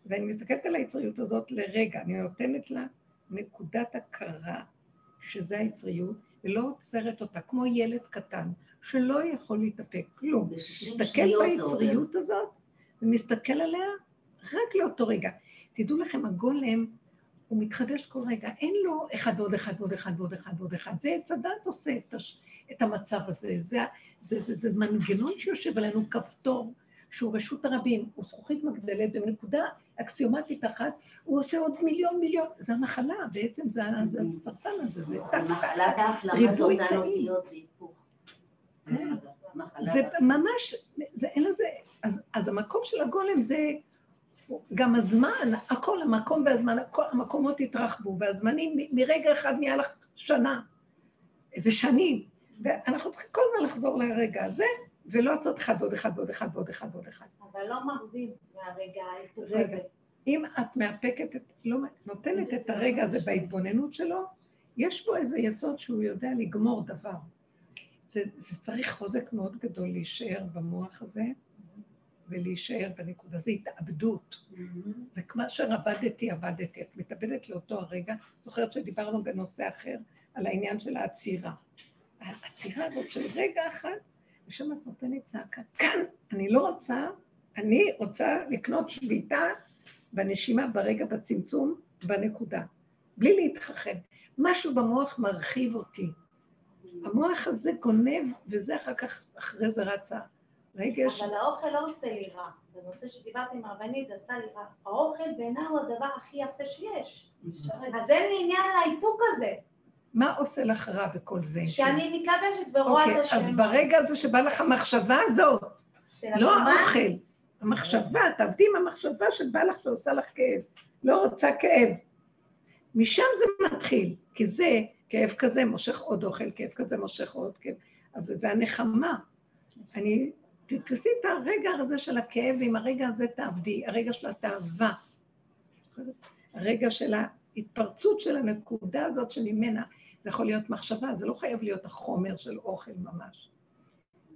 ואני מסתכלת על היצריות הזאת לרגע, אני נותנת לה נקודת הכרה, שזה היצריות, ולא עוצרת אותה, כמו ילד קטן, שלא יכול להתאפק, כלום. מסתכל ביצריות הזאת, ומסתכל עליה רק לאותו רגע. תדעו לכם, הגולם, הוא מתחדש כל רגע, אין לו אחד ועוד אחד ועוד אחד ועוד אחד ועוד אחד. זה עץ הדת עושה את, הש... את המצב הזה. זה, זה, זה, זה מנגנון שיושב עלינו, כפתור, שהוא רשות הרבים, הוא זכוכית מגדלת, בנקודה אקסיומטית אחת, הוא עושה עוד מיליון מיליון. זה המחלה, בעצם זה הסרטן הזה, זה ריבוי תאים. כן. זה ממש, זה אין לזה, אז, אז המקום של הגולם זה גם הזמן, הכל, המקום והזמן, הכל, המקומות התרחבו, והזמנים מרגע אחד נהיה לך שנה ושנים, ואנחנו צריכים כל הזמן לחזור לרגע הזה, ולא לעשות אחד ועוד אחד ועוד אחד ועוד אחד ועוד אחד. אבל לא מרזים מהרגע רגע, אם את מאפקת, את, לא, נותנת את הרגע הזה בהתבוננות שלו, יש פה איזה יסוד שהוא יודע לגמור דבר. זה, זה צריך חוזק מאוד גדול להישאר במוח הזה ולהישאר בנקודה. זה התאבדות. זה כמו שעבדתי, עבדתי. את מתאבדת לאותו הרגע. זוכרת שדיברנו בנושא אחר על העניין של העצירה. העצירה הזאת של רגע אחד, ושם את נותנת צעקה. כאן, אני לא רוצה, אני רוצה לקנות שביתה בנשימה, ברגע, בצמצום, בנקודה. בלי להתחכם. משהו במוח מרחיב אותי. המוח הזה גונב, וזה אחר כך, אחרי זה רצה רגש. אבל האוכל לא עושה לי רע. בנושא שדיברתי עם הרבנית, זה עשה לי רע. האוכל בעיניי הוא הדבר הכי יפה שיש. אז אין לי עניין לאיפוק הזה. מה עושה לך רע בכל זה? שאני מתלבשת ורואה את השם. אוקיי, אז ברגע הזה שבא לך המחשבה הזאת, לא האוכל, המחשבה, תעבדי עם המחשבה שבא לך שעושה לך כאב, לא רוצה כאב. משם זה מתחיל, כי זה כאב כזה מושך עוד אוכל, כאב כזה מושך עוד כאב. אז זה הנחמה. אני, תתפסי את הרגע הזה של הכאב, ועם הרגע הזה תעבדי, הרגע של התאווה. הרגע של ההתפרצות של הנקודה הזאת שממנה, זה יכול להיות מחשבה, זה לא חייב להיות החומר של אוכל ממש.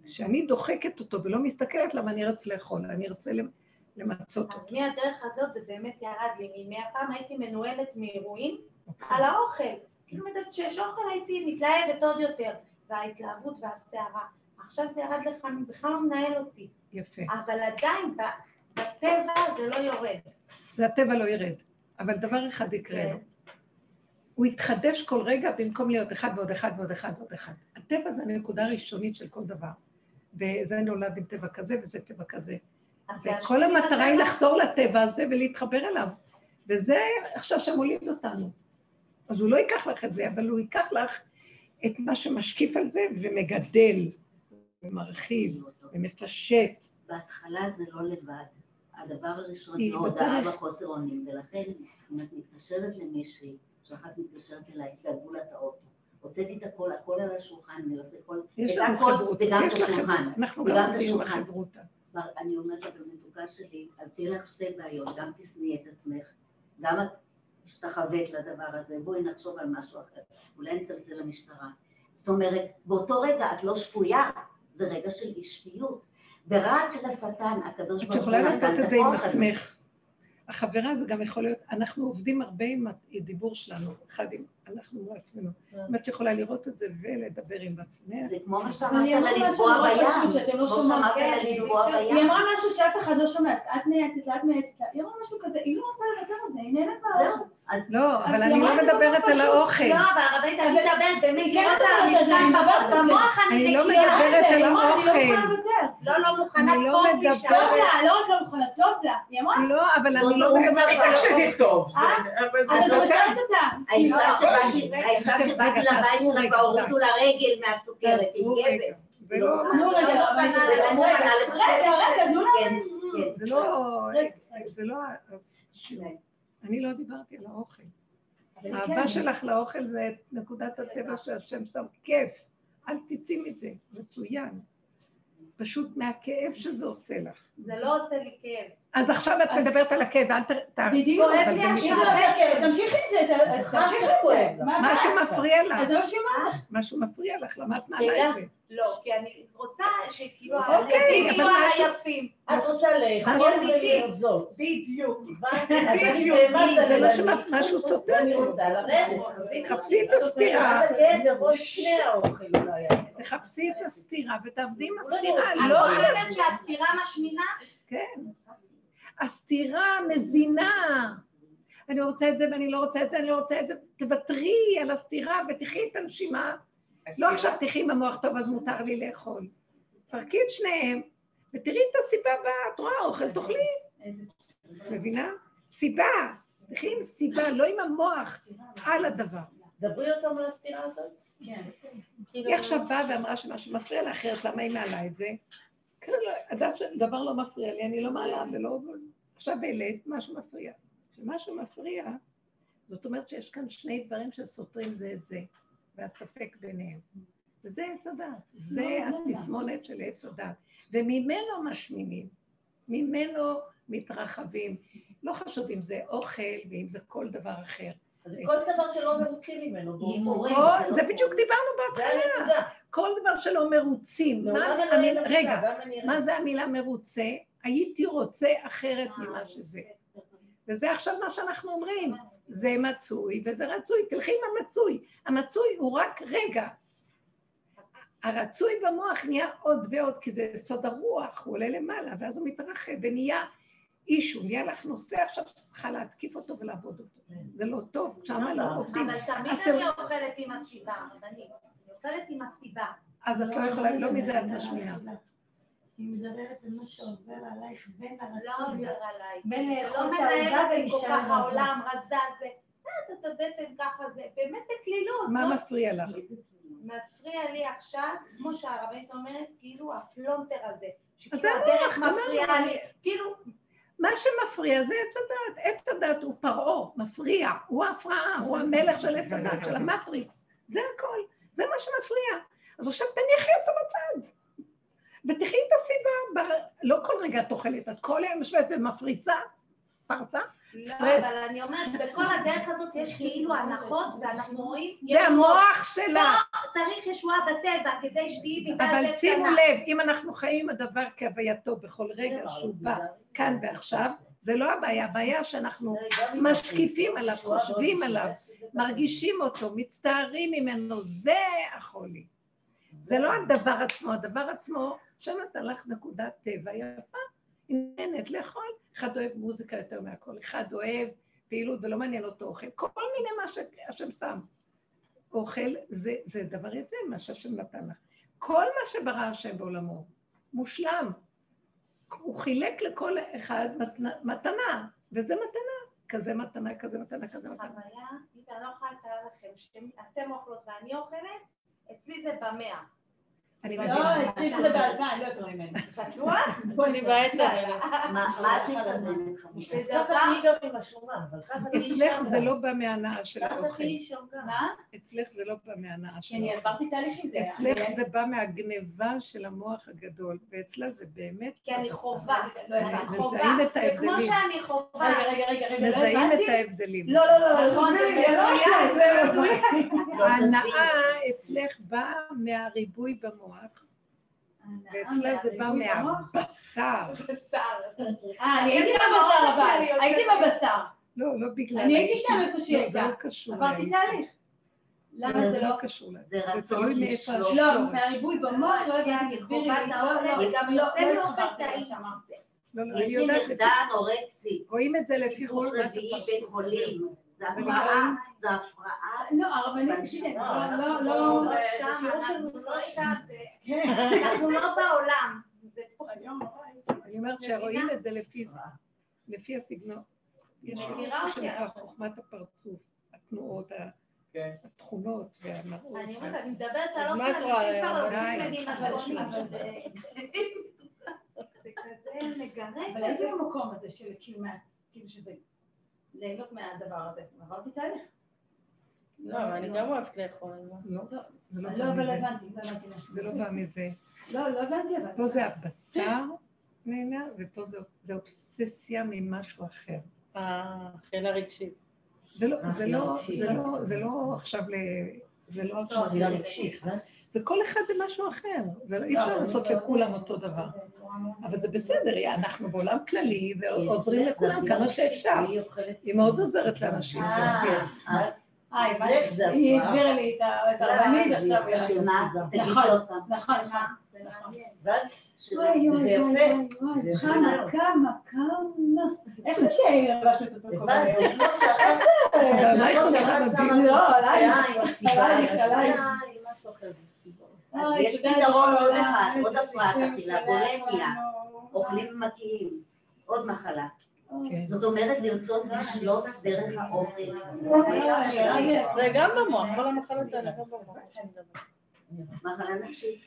כשאני דוחקת אותו ולא מסתכלת למה אני ארץ לאכול, אני ארצה למצות אותו. אז מהדרך הזאת זה באמת ירד לי, מהפעם הייתי מנוהלת מאירועים על האוכל. כאילו יודעת שיש אוכל הייתי מתלהבת עוד יותר, וההתלהבות והסערה. עכשיו זה ירד לך, אני בכלל לא מנהל אותי. יפה. אבל עדיין בטבע זה לא יורד. זה הטבע לא ירד, אבל דבר אחד יקרה לו. הוא יתחדש כל רגע במקום להיות אחד ועוד אחד ועוד אחד ועוד אחד. הטבע זה הנקודה הראשונית של כל דבר. וזה נולד עם טבע כזה וזה טבע כזה. וכל המטרה היא לחזור לטבע הזה ולהתחבר אליו. וזה עכשיו שמוליד אותנו. אז הוא לא ייקח לך את זה, אבל הוא ייקח לך את מה שמשקיף על זה ומגדל ומרחיב ומפשט. בהתחלה זה לא לבד. הדבר הראשון זה הודעה בחוסר אונים, ולכן אם את מתקשרת למישהי, שאחת מתקשרת אליי, תדאגו לה את האוטו. הוצאתי את הכל, הכל על השולחן, את הכל וגם את השולחן. אנחנו גם עובדים בחברותה. אני אומרת לה במתוקה שלי, אז תהיה לך שתי בעיות, גם תשנאי את עצמך, גם את השתחווית לדבר הזה, בואי נחשוב על משהו אחר, אולי נצלצל למשטרה. זאת אומרת, באותו רגע את לא שפויה, זה רגע של אי שפיות, ורק לשטן הקדוש ברוך הוא... את יכולה לעשות את זה עם עצמך. החברה זה גם יכול להיות, אנחנו עובדים הרבה עם הדיבור שלנו, אחד עם, אנחנו מעצמנו. אם את יכולה לראות את זה ולדבר עם עצמך. זה כמו מה שאמרת לה לטבוע בים. כמו שאמרת לה לטבוע בים. היא אמרה משהו שאף אחד לא שומע, את מייעצת לה, את מייעצת לה, היא אמרה משהו כזה, היא לא רוצה לוותר על זה, היא נהנית מהאוכל. לא, אבל אני לא מדברת על האוכל. לא, אבל הרבנית, אני מדברת באמת, לראות על המשנה במוח אני לא מדברת על האוכל. לא, לא מוכנה, לא מדברת... טוב לה, לא רק לא מוכנה, טוב לה. היא אמרה... לא, אבל אני לא מדברת על האוכל. אז את שואלת אותה. האישה שבאתי לבית שלה כבר הורידו לה רגל מהסוכרת, היא גבס. זה לא, נו, רגע, לא אבל זה לא. רגע, רגע, כן. כן. זה לא, רגע, זה לא, אני לא דיברתי על האוכל. אבל האהבה כן. שלך לאוכל זה נקודת הטבע שהשם שם כיף. אל תצאי מזה, מצוין. פשוט מהכאב שזה עושה לך. זה לא עושה לי כאב. אז עכשיו את מדברת על הכאב, אל ת... ת- בדיוק, כואב אבל לי במשפט- אם זה לא כיף, תמשיכי עם זה, תמשיכי עם זה. מה משהו? מפריע לך, אז זה מה שהיא אומרת. משהו מפריע לך, למה את מעלה את זה? לא, כי אני רוצה שכאילו אוקיי, הילדים יהיו היפים. את רוצה לאכול ולרזות. בדיוק. אני באמת זה לא אני- שמעת משהו סותר. ואני רוצה לרדת. חפשי את הסתירה, תחפשי את הסתירה ותעבדי עם הסתירה, אני לא חושבת שהסתירה משמינה? כן. הסתירה מזינה. אני רוצה את זה ואני לא רוצה את זה, אני לא רוצה את זה. תוותרי על הסתירה ותחי את הנשימה. לא עכשיו תחי עם המוח טוב, אז מותר לי לאכול. תפרקי את שניהם, ותראי את הסיבה הבאה. את רואה אוכל, תאכלי. מבינה? סיבה. תחי עם סיבה, לא עם המוח על הדבר. דברי אותם על הסתירה הזאת. היא עכשיו באה ואמרה שמשהו מפריע לה, אחרת למה היא מעלה את זה? כן, לא, שדבר לא מפריע לי, אני לא מעלה ולא... עכשיו העלית, משהו מפריע. כשמשהו מפריע, זאת אומרת שיש כאן שני דברים שסותרים זה את זה, והספק ביניהם. וזה עץ הדת, זה התסמונת של עץ הדת. וממנו משמינים, ממנו מתרחבים. לא חשוב אם זה אוכל ואם זה כל דבר אחר. אז זה כל דבר שלא מרוצים ממנו. באותו- הימורים. כל- זה בדיוק דיברנו זה בהתחלה. כל דבר שלא מרוצים. רגע, מה זה המילה מרוצה? הייתי רוצה אחרת ממה שזה. וזה עכשיו מה שאנחנו אומרים. זה מצוי וזה רצוי, תלכי עם המצוי. המצוי הוא רק רגע. הרצוי במוח נהיה עוד ועוד, כי זה סוד הרוח, הוא עולה למעלה, ואז הוא מתרחב ונהיה אישו, נהיה לך נושא עכשיו שצריכה להתקיף אותו ולעבוד אותו. זה לא טוב, שמה לא עובדים. אבל תמיד אני אוכלת עם הסיבה. אני אוכלת עם הסיבה. אז את לא יכולה, לא מזה את משמיעה. היא מדברת על מה שעובר עלייך בין לא הרצון. עובר עליי. בין זה לאכול לא את העוגה ולהישאר. העולם, רזה זה. אה, את הבטן ככה זה. באמת בקלילות. מה לא מפריע לך? מפריע לי עכשיו, כמו שהרבנית אומרת, כאילו הפלונטר הזה. אז שכאילו זה הדרך המוח, מפריעה אמרנו. לי. כאילו, מה שמפריע זה עץ הדת. עץ הדת הוא פרעה, מפריע, הוא ההפרעה, הוא המלך של עץ הדת, של המטריקס. זה הכל, זה מה שמפריע. אז עכשיו תניחי אותו בצד. ותחי את הסיבה, ב... לא כל רגע את אוכלת, את כל היום יושבת ומפריצה, פרצה, לא. אבל אני אומרת, בכל הדרך הזאת יש כאילו הנחות, ואנחנו רואים, זה המוח שלה. צריך ישועה בטבע כדי שתהיי בגלל אבל זה שימו. לב, אם אנחנו חיים הדבר כהווייתו בכל רגע שהוא בא כאן ועכשיו, זה לא הבעיה, הבעיה שאנחנו משקיפים עליו, חושבים עליו, מרגישים אותו, מצטערים ממנו, זה החולי. זה לא הדבר עצמו, הדבר עצמו, שם נתן לך נקודת טבע יפה, היא נהנית לאכול. אחד אוהב מוזיקה יותר מהכל, אחד אוהב פעילות ולא מעניין אותו אוכל, כל מיני מה שהשם שם. אוכל זה, זה דבר יפה, מה שהשם נתן לך. כל מה שברא השם בעולמו, מושלם. הוא חילק לכל אחד מתנה, מתנה, וזה מתנה. כזה מתנה, כזה מתנה, כזה מתנה. חוויה, אני לא יכולה לתאר לכם, שאתם אוכלות ואני אוכלת, אצלי זה במאה. אני לא. אצלי זה באלפיים, לא יותר ממני. בטוח? אני אלף. מה את מתכוונת אצלך זה. לא בא מהנאה של האוכל. אצלך זה לא בא מהנאה של כי אני האוכל. עברתי זה. אצלך אני- זה בא מהגניבה של המוח הגדול, ואצלה זה באמת... כי אני חובה, לא אני מזהים את ההבדלים. שאני חובה, רגע, רגע, רגע, לא מזהים את. ההבדלים. לא, לא, לא, נכון, מדויק. ההנאה אצלך באה מהריבוי במוח, ואצלה זה בא מהבשר. בשר. אה, אני הייתי בבשר אבל, הייתי בבשר. לא, לא בגלל... אני הייתי שם איפה שהיא לא, זה הייתה. לא קשור. עברתי. תהליך. למה זה לא? קשור לה. זה זה רצון תלוי מאיפה. השורש. לא, מהריבוי במוח, לא אני תסבירי לי. לא, לא, יוצא לא התחברתי. לשם. לא, לא, יש לי יודעת, נכדה אנורקסית, רואים את זה לפי חוכמת רביעי. בית חולים. זה זה הפרעה, זה הפרעה. לא, הרבנית, לא, לא, לא, לא- לא. לא שם, אנחנו לא. שם, זה- אנחנו לא בעולם. אני אומרת שרואים את זה לפי זה, לפי הסגנון. יש אותי. שנקרא חוכמת הפרצוף, התנועות, כן. התכונות והמראות. אני אומרת, אני מדברת על מה רואה, אנשים כבר לא מבינים, שלום. אבל זה זה כזה מגרד. אבל הייתי במקום הזה של כאילו, מה- כאילו שזה, ליהנות מהדבר הזה. עברתי תהליך. לא, אבל אני גם אוהבת לאכול. לא, לא לא, בא אבל. הבנתי, לא הבנתי. זה לא בא מזה. לא, לא הבנתי אבל. פה זה הבשר נהנה, ופה זה- זה אובססיה ממשהו אחר. האכילה רגשית. זה לא, אה, זה אכילה לא, רגשית. זה לא, זה לא עכשיו ל... זה לא עכשיו אכילה ל- רגשית. זה כל אחד זה משהו אחר. זה לא, אי אפשר לעשות לכולם אותו דבר. אבל זה בסדר, אנחנו בעולם כללי ועוזרים לכולם כמה שאפשר. היא. היא מאוד עוזרת לאנשים, זה מגיע. אה, אה. זה היא הפרעה. הסבירה לי את הרבנית עכשיו. נכון. נכון, נכון. זה יפה. כמה. כמה, כמה. איך זה שהלבשנו את אותו הבנתי, היום? לא, עלייך. עלייך, עם עלייך. השיער, עם משהו אחר. אז יש פתרון עוד אחד, עוד הפרעת אכילה, בולמיה. אוכלים ומקיאים. עוד מחלה. כן. זאת אומרת לרצות לשלוט דרך האוכל. זה גם במוח, כל המחלות האלה גם במוח. שאני מדברת. מחלה נפשית.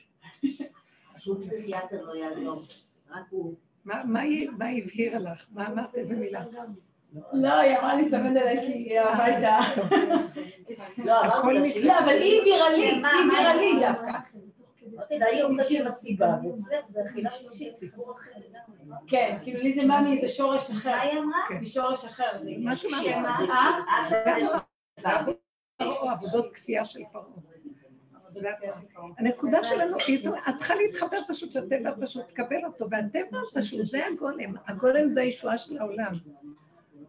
שום פסיכיאטר לא יעזור. רק הוא. מה- הבהירה לך? מה אמרת? איזה מילה? לא, היא אמרה לי צמד אליי כי היא הביתה. לא, לא, אבל היא הבהירה לי, היא הבהירה לי דווקא. אוכלת עם הסיבה, ואצלך זה אכילה שלישית, סיפור אחר לגמרי. כן, כאילו לי זה בא מאיזה שורש אחר. מה היא אמרה? משורש אחר. זה- משהו? אה? או עבודות כפייה של פרעה. זה הנקודה שלנו, את צריכה להתחבר פשוט לטבע פשוט, תקבל אותו, והטבע פשוט, זה הגולם, הגולם זה הישועה של העולם.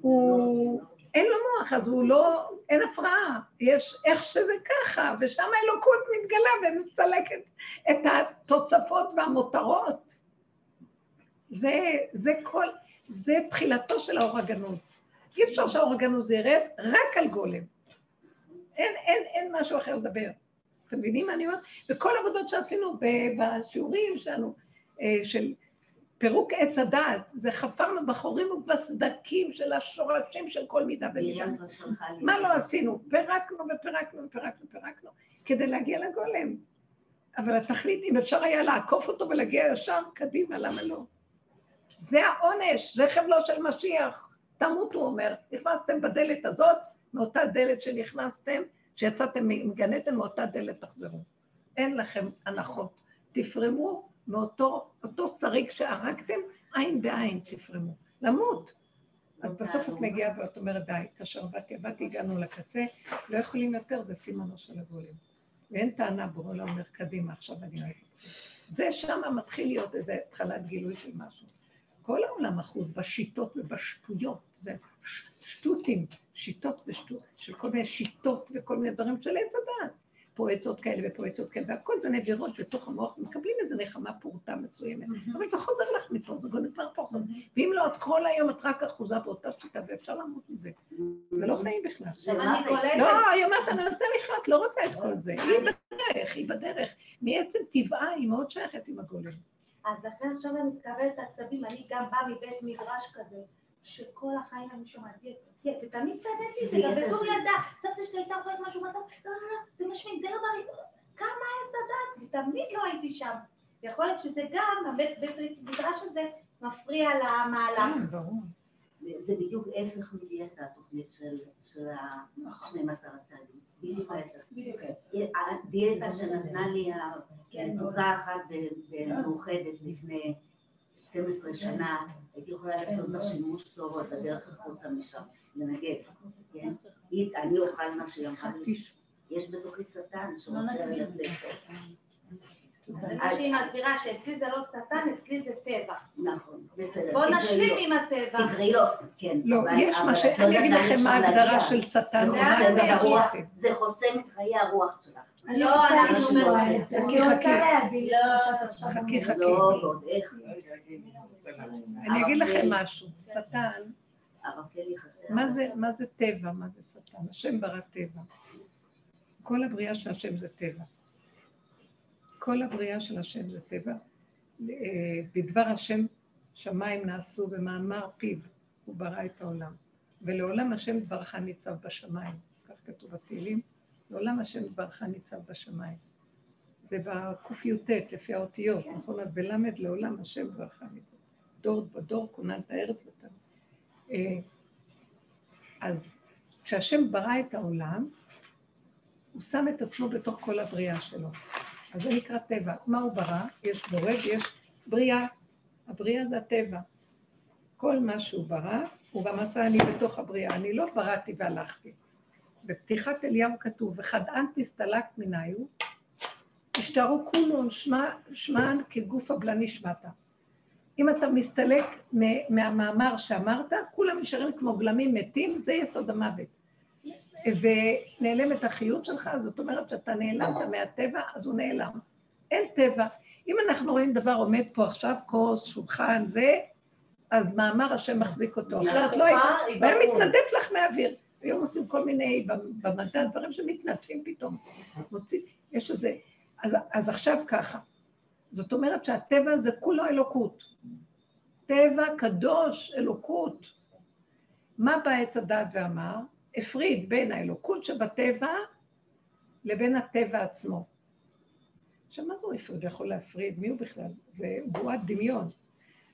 הוא, אין לו מוח, אז הוא לא, אין הפרעה, יש איך שזה ככה, ושם האלוקות מתגלה ומסלקת את התוספות והמותרות. זה, זה כל, זה תחילתו של האור הגנוז. אי אפשר שהאור הגנוז ירד רק על גולם. אין, אין, אין משהו אחר לדבר. אתם מבינים מה אני אומרת? וכל העבודות שעשינו בשיעורים שלנו, אה, של פירוק עץ הדעת, זה חפרנו בחורים ובסדקים של השורשים של כל מידה ומידה. מה לא עשינו? פירקנו ופירקנו ופירקנו ופירקנו, כדי להגיע לגולם. אבל התכלית, אם אפשר היה לעקוף אותו ולהגיע ישר קדימה, למה לא? זה העונש, זה חבלו של משיח. תמותו, הוא אומר. נכנסתם בדלת הזאת, מאותה דלת שנכנסתם, כשיצאתם מגן עדן, מאותה דלת תחזרו. אין לכם הנחות. תפרמו מאותו אותו שריג שהרגתם, עין בעין תפרמו. למות. אז בסוף את מגיעה ואת אומרת, די, כאשר באתי, באתי, הגענו לקצה, לא יכולים יותר, זה סימנו של הגולם. ואין טענה, בורא לא אומר, קדימה, עכשיו אני אוהבת אתכם. זה שם מתחיל להיות איזה התחלת גילוי של משהו. כל העולם אחוז בשיטות ובשטויות, זה שטותים, שיטות ושטות, של כל מיני שיטות וכל מיני דברים של עץ הדעת. פה עצות כאלה ופה עצות כאלה, והכל זה נבירות בתוך המוח, מקבלים איזו נחמה פורטה מסוימת, אבל זה חוזר לך מפה, זה גונב כבר פה. ואם לא, אז כל היום את רק אחוזה באותה שיטה, ואפשר למות מזה. זה לא חיים בכלל. לא, היא אומרת, אני רוצה לחיות, לא רוצה את כל זה. היא בדרך, היא בדרך. מעצם טבעה היא מאוד שייכת עם הגולם. אז לכן עכשיו אני מקבלת עצבים, אני גם באה מבית מדרש כזה, שכל החיים אני שומעת דיאטה, ותמיד צדקתי את זה, גם בתור ילדה, סבתא שלי הייתה אוכלת משהו מתוק, לא, לא, לא, זה משמין, זה לא בריא, כמה עץ הדת, ותמיד לא הייתי שם. יכול להיות שזה גם, הבית בית מדרש הזה מפריע למהלך. כן. זה בדיוק הפך מדיאטה, התוכנית של, של ה-12 הצעדים. בדיוק ההפך. בדיוק. הדיאטה שנתנה לי כן, מתוקה אחת במאוחדת לפני 12 שנה, הייתי יכולה לעשות בה שימוש טוב עוד בדרך החוצה משם, לנגב, כן? אני אוכל מה שהיא אמרה לי. יש בתוכי שטן שרוצה ללכת. שהיא מסבירה, שאצלי זה לא שטן, אצלי זה טבע. נכון, בסדר. בוא נשלים. עם הטבע. תקראי לו, כן. לא, יש מה ש... לא אני אגיד לכם מה ההגדרה. של שטן. זה חוסם את חיי הרוח שלך. לא, אנחנו לא. עושה. אני רוצה להבין. חכי, חכי. לא. אני אגיד לכם משהו. שטן, מה זה טבע? מה זה שטן? השם ברא טבע. כל הבריאה של השם זה טבע. כל הבריאה של השם זה טבע. אה, בדבר השם שמיים נעשו במאמר פיו, הוא ברא את העולם. ולעולם השם דברך ניצב בשמיים, כך כתוב בתהילים. לעולם השם ברכה ניצב בשמיים. זה בקי"ט, לפי האותיות, נכון? אז בלמד לעולם השם ברכה ניצב. דור בדור כונן את הארץ ותן. אה, אז כשהשם ברא את העולם, הוא שם את עצמו בתוך כל הבריאה שלו. אז זה נקרא טבע. מה הוא ברא? יש בורא ויש בריאה. הבריאה זה הטבע. כל מה שהוא ברא, הוא גם עשה אני בתוך הבריאה. אני לא בראתי והלכתי. בפתיחת אליהו כתוב, וחדען תסתלקת מניו, השתערו כולון שמען כגוף הבלה נשמעת. אם אתה מסתלק מהמאמר שאמרת, כולם נשארים כמו גלמים מתים, זה יסוד המוות. ונעלמת החיות שלך, זאת אומרת שאתה נעלמת מהטבע, אז הוא נעלם. אין טבע. אם אנחנו רואים דבר עומד פה עכשיו, כוס, שולחן, זה, אז מאמר השם מחזיק אותו. אחרת לא היית, והיה מתנדף לך מהאוויר. היום עושים כל מיני, במדע, דברים שמתנדפים פתאום. מוציא, יש איזה... אז, אז עכשיו ככה. זאת אומרת שהטבע זה כולו אלוקות. טבע קדוש, אלוקות. מה בא עץ הדת ואמר? הפריד בין האלוקות שבטבע לבין הטבע עצמו. עכשיו, מה זה הוא הפריד? יכול להפריד? מי הוא בכלל? זה בועת דמיון.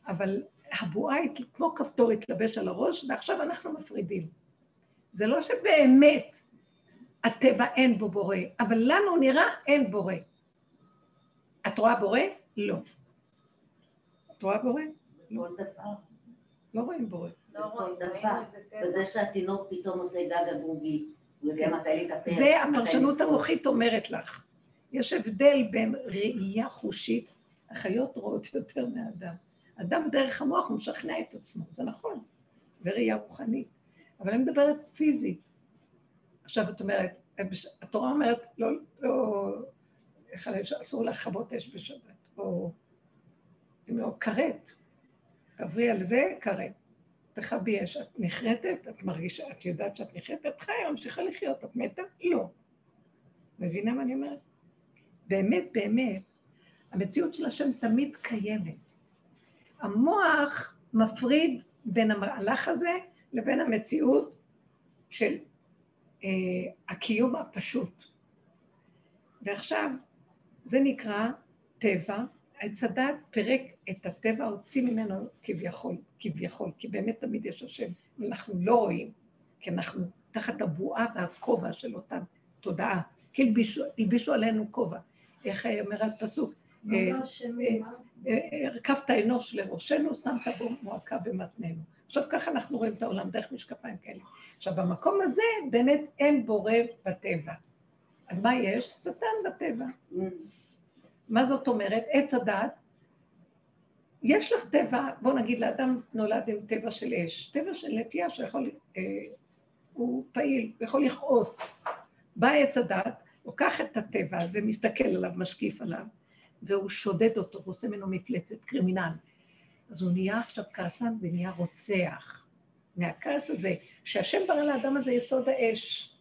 אבל הבועה היא כמו כפתור התלבש על הראש, ועכשיו אנחנו מפרידים. זה לא שבאמת הטבע אין בו בורא, אבל לנו נראה אין בורא. את רואה בורא? לא. את רואה בורא? דבר. לא רואים בורא. לא כל רואים, דבר. וזה שהתינוק פתאום עושה גג הגרוגי, הוא יודע מתי להתאפר. זה הפרשנות. המוחית אומרת לך. יש הבדל בין ראייה חושית, החיות רואות יותר מהאדם. אדם דרך המוח הוא משכנע את עצמו, זה נכון, וראייה רוחנית. אבל אני מדברת פיזית. עכשיו את אומרת, התורה אומרת, לא, לא, איך אני- אסור לכבות אש בשבת, או אם לא, כרת. תעברי על זה, כרת. תכבי אש. את נחרטת, את מרגישה, את יודעת שאת נחרטת, חיה, ממשיכה לחיות, את מתה? לא. מבינה מה אני אומרת? באמת, באמת, המציאות של השם תמיד קיימת. המוח מפריד בין המהלך הזה לבין המציאות של אה, הקיום הפשוט. ועכשיו, זה נקרא טבע, עץ הדת פירק את הטבע, הוציא ממנו כביכול, כביכול, כי באמת תמיד יש השם, ואנחנו לא רואים, כי אנחנו תחת הבועה והכובע של אותה תודעה, כי הלבישו, עלינו כובע. איך אומר הפסוק? אה, אה? אה, הרכבת אנוש לראשנו, שמת בו מועקה במתננו. עכשיו ככה אנחנו רואים את העולם דרך משקפיים כאלה. עכשיו במקום הזה באמת אין בורא בטבע. אז מה יש? שטן בטבע. מה זאת אומרת? עץ הדת, יש לך טבע, בוא נגיד לאדם נולד עם טבע של אש, טבע של נטייה שיכול, אה, הוא פעיל, הוא יכול לכעוס. בא עץ הדת, לוקח את הטבע הזה, מסתכל עליו, משקיף עליו, והוא שודד אותו ועושה ממנו מפלצת, קרימינל. אז הוא נהיה עכשיו כעסן ונהיה רוצח. מהכעס הזה, שהשם ברא לאדם הזה יסוד האש.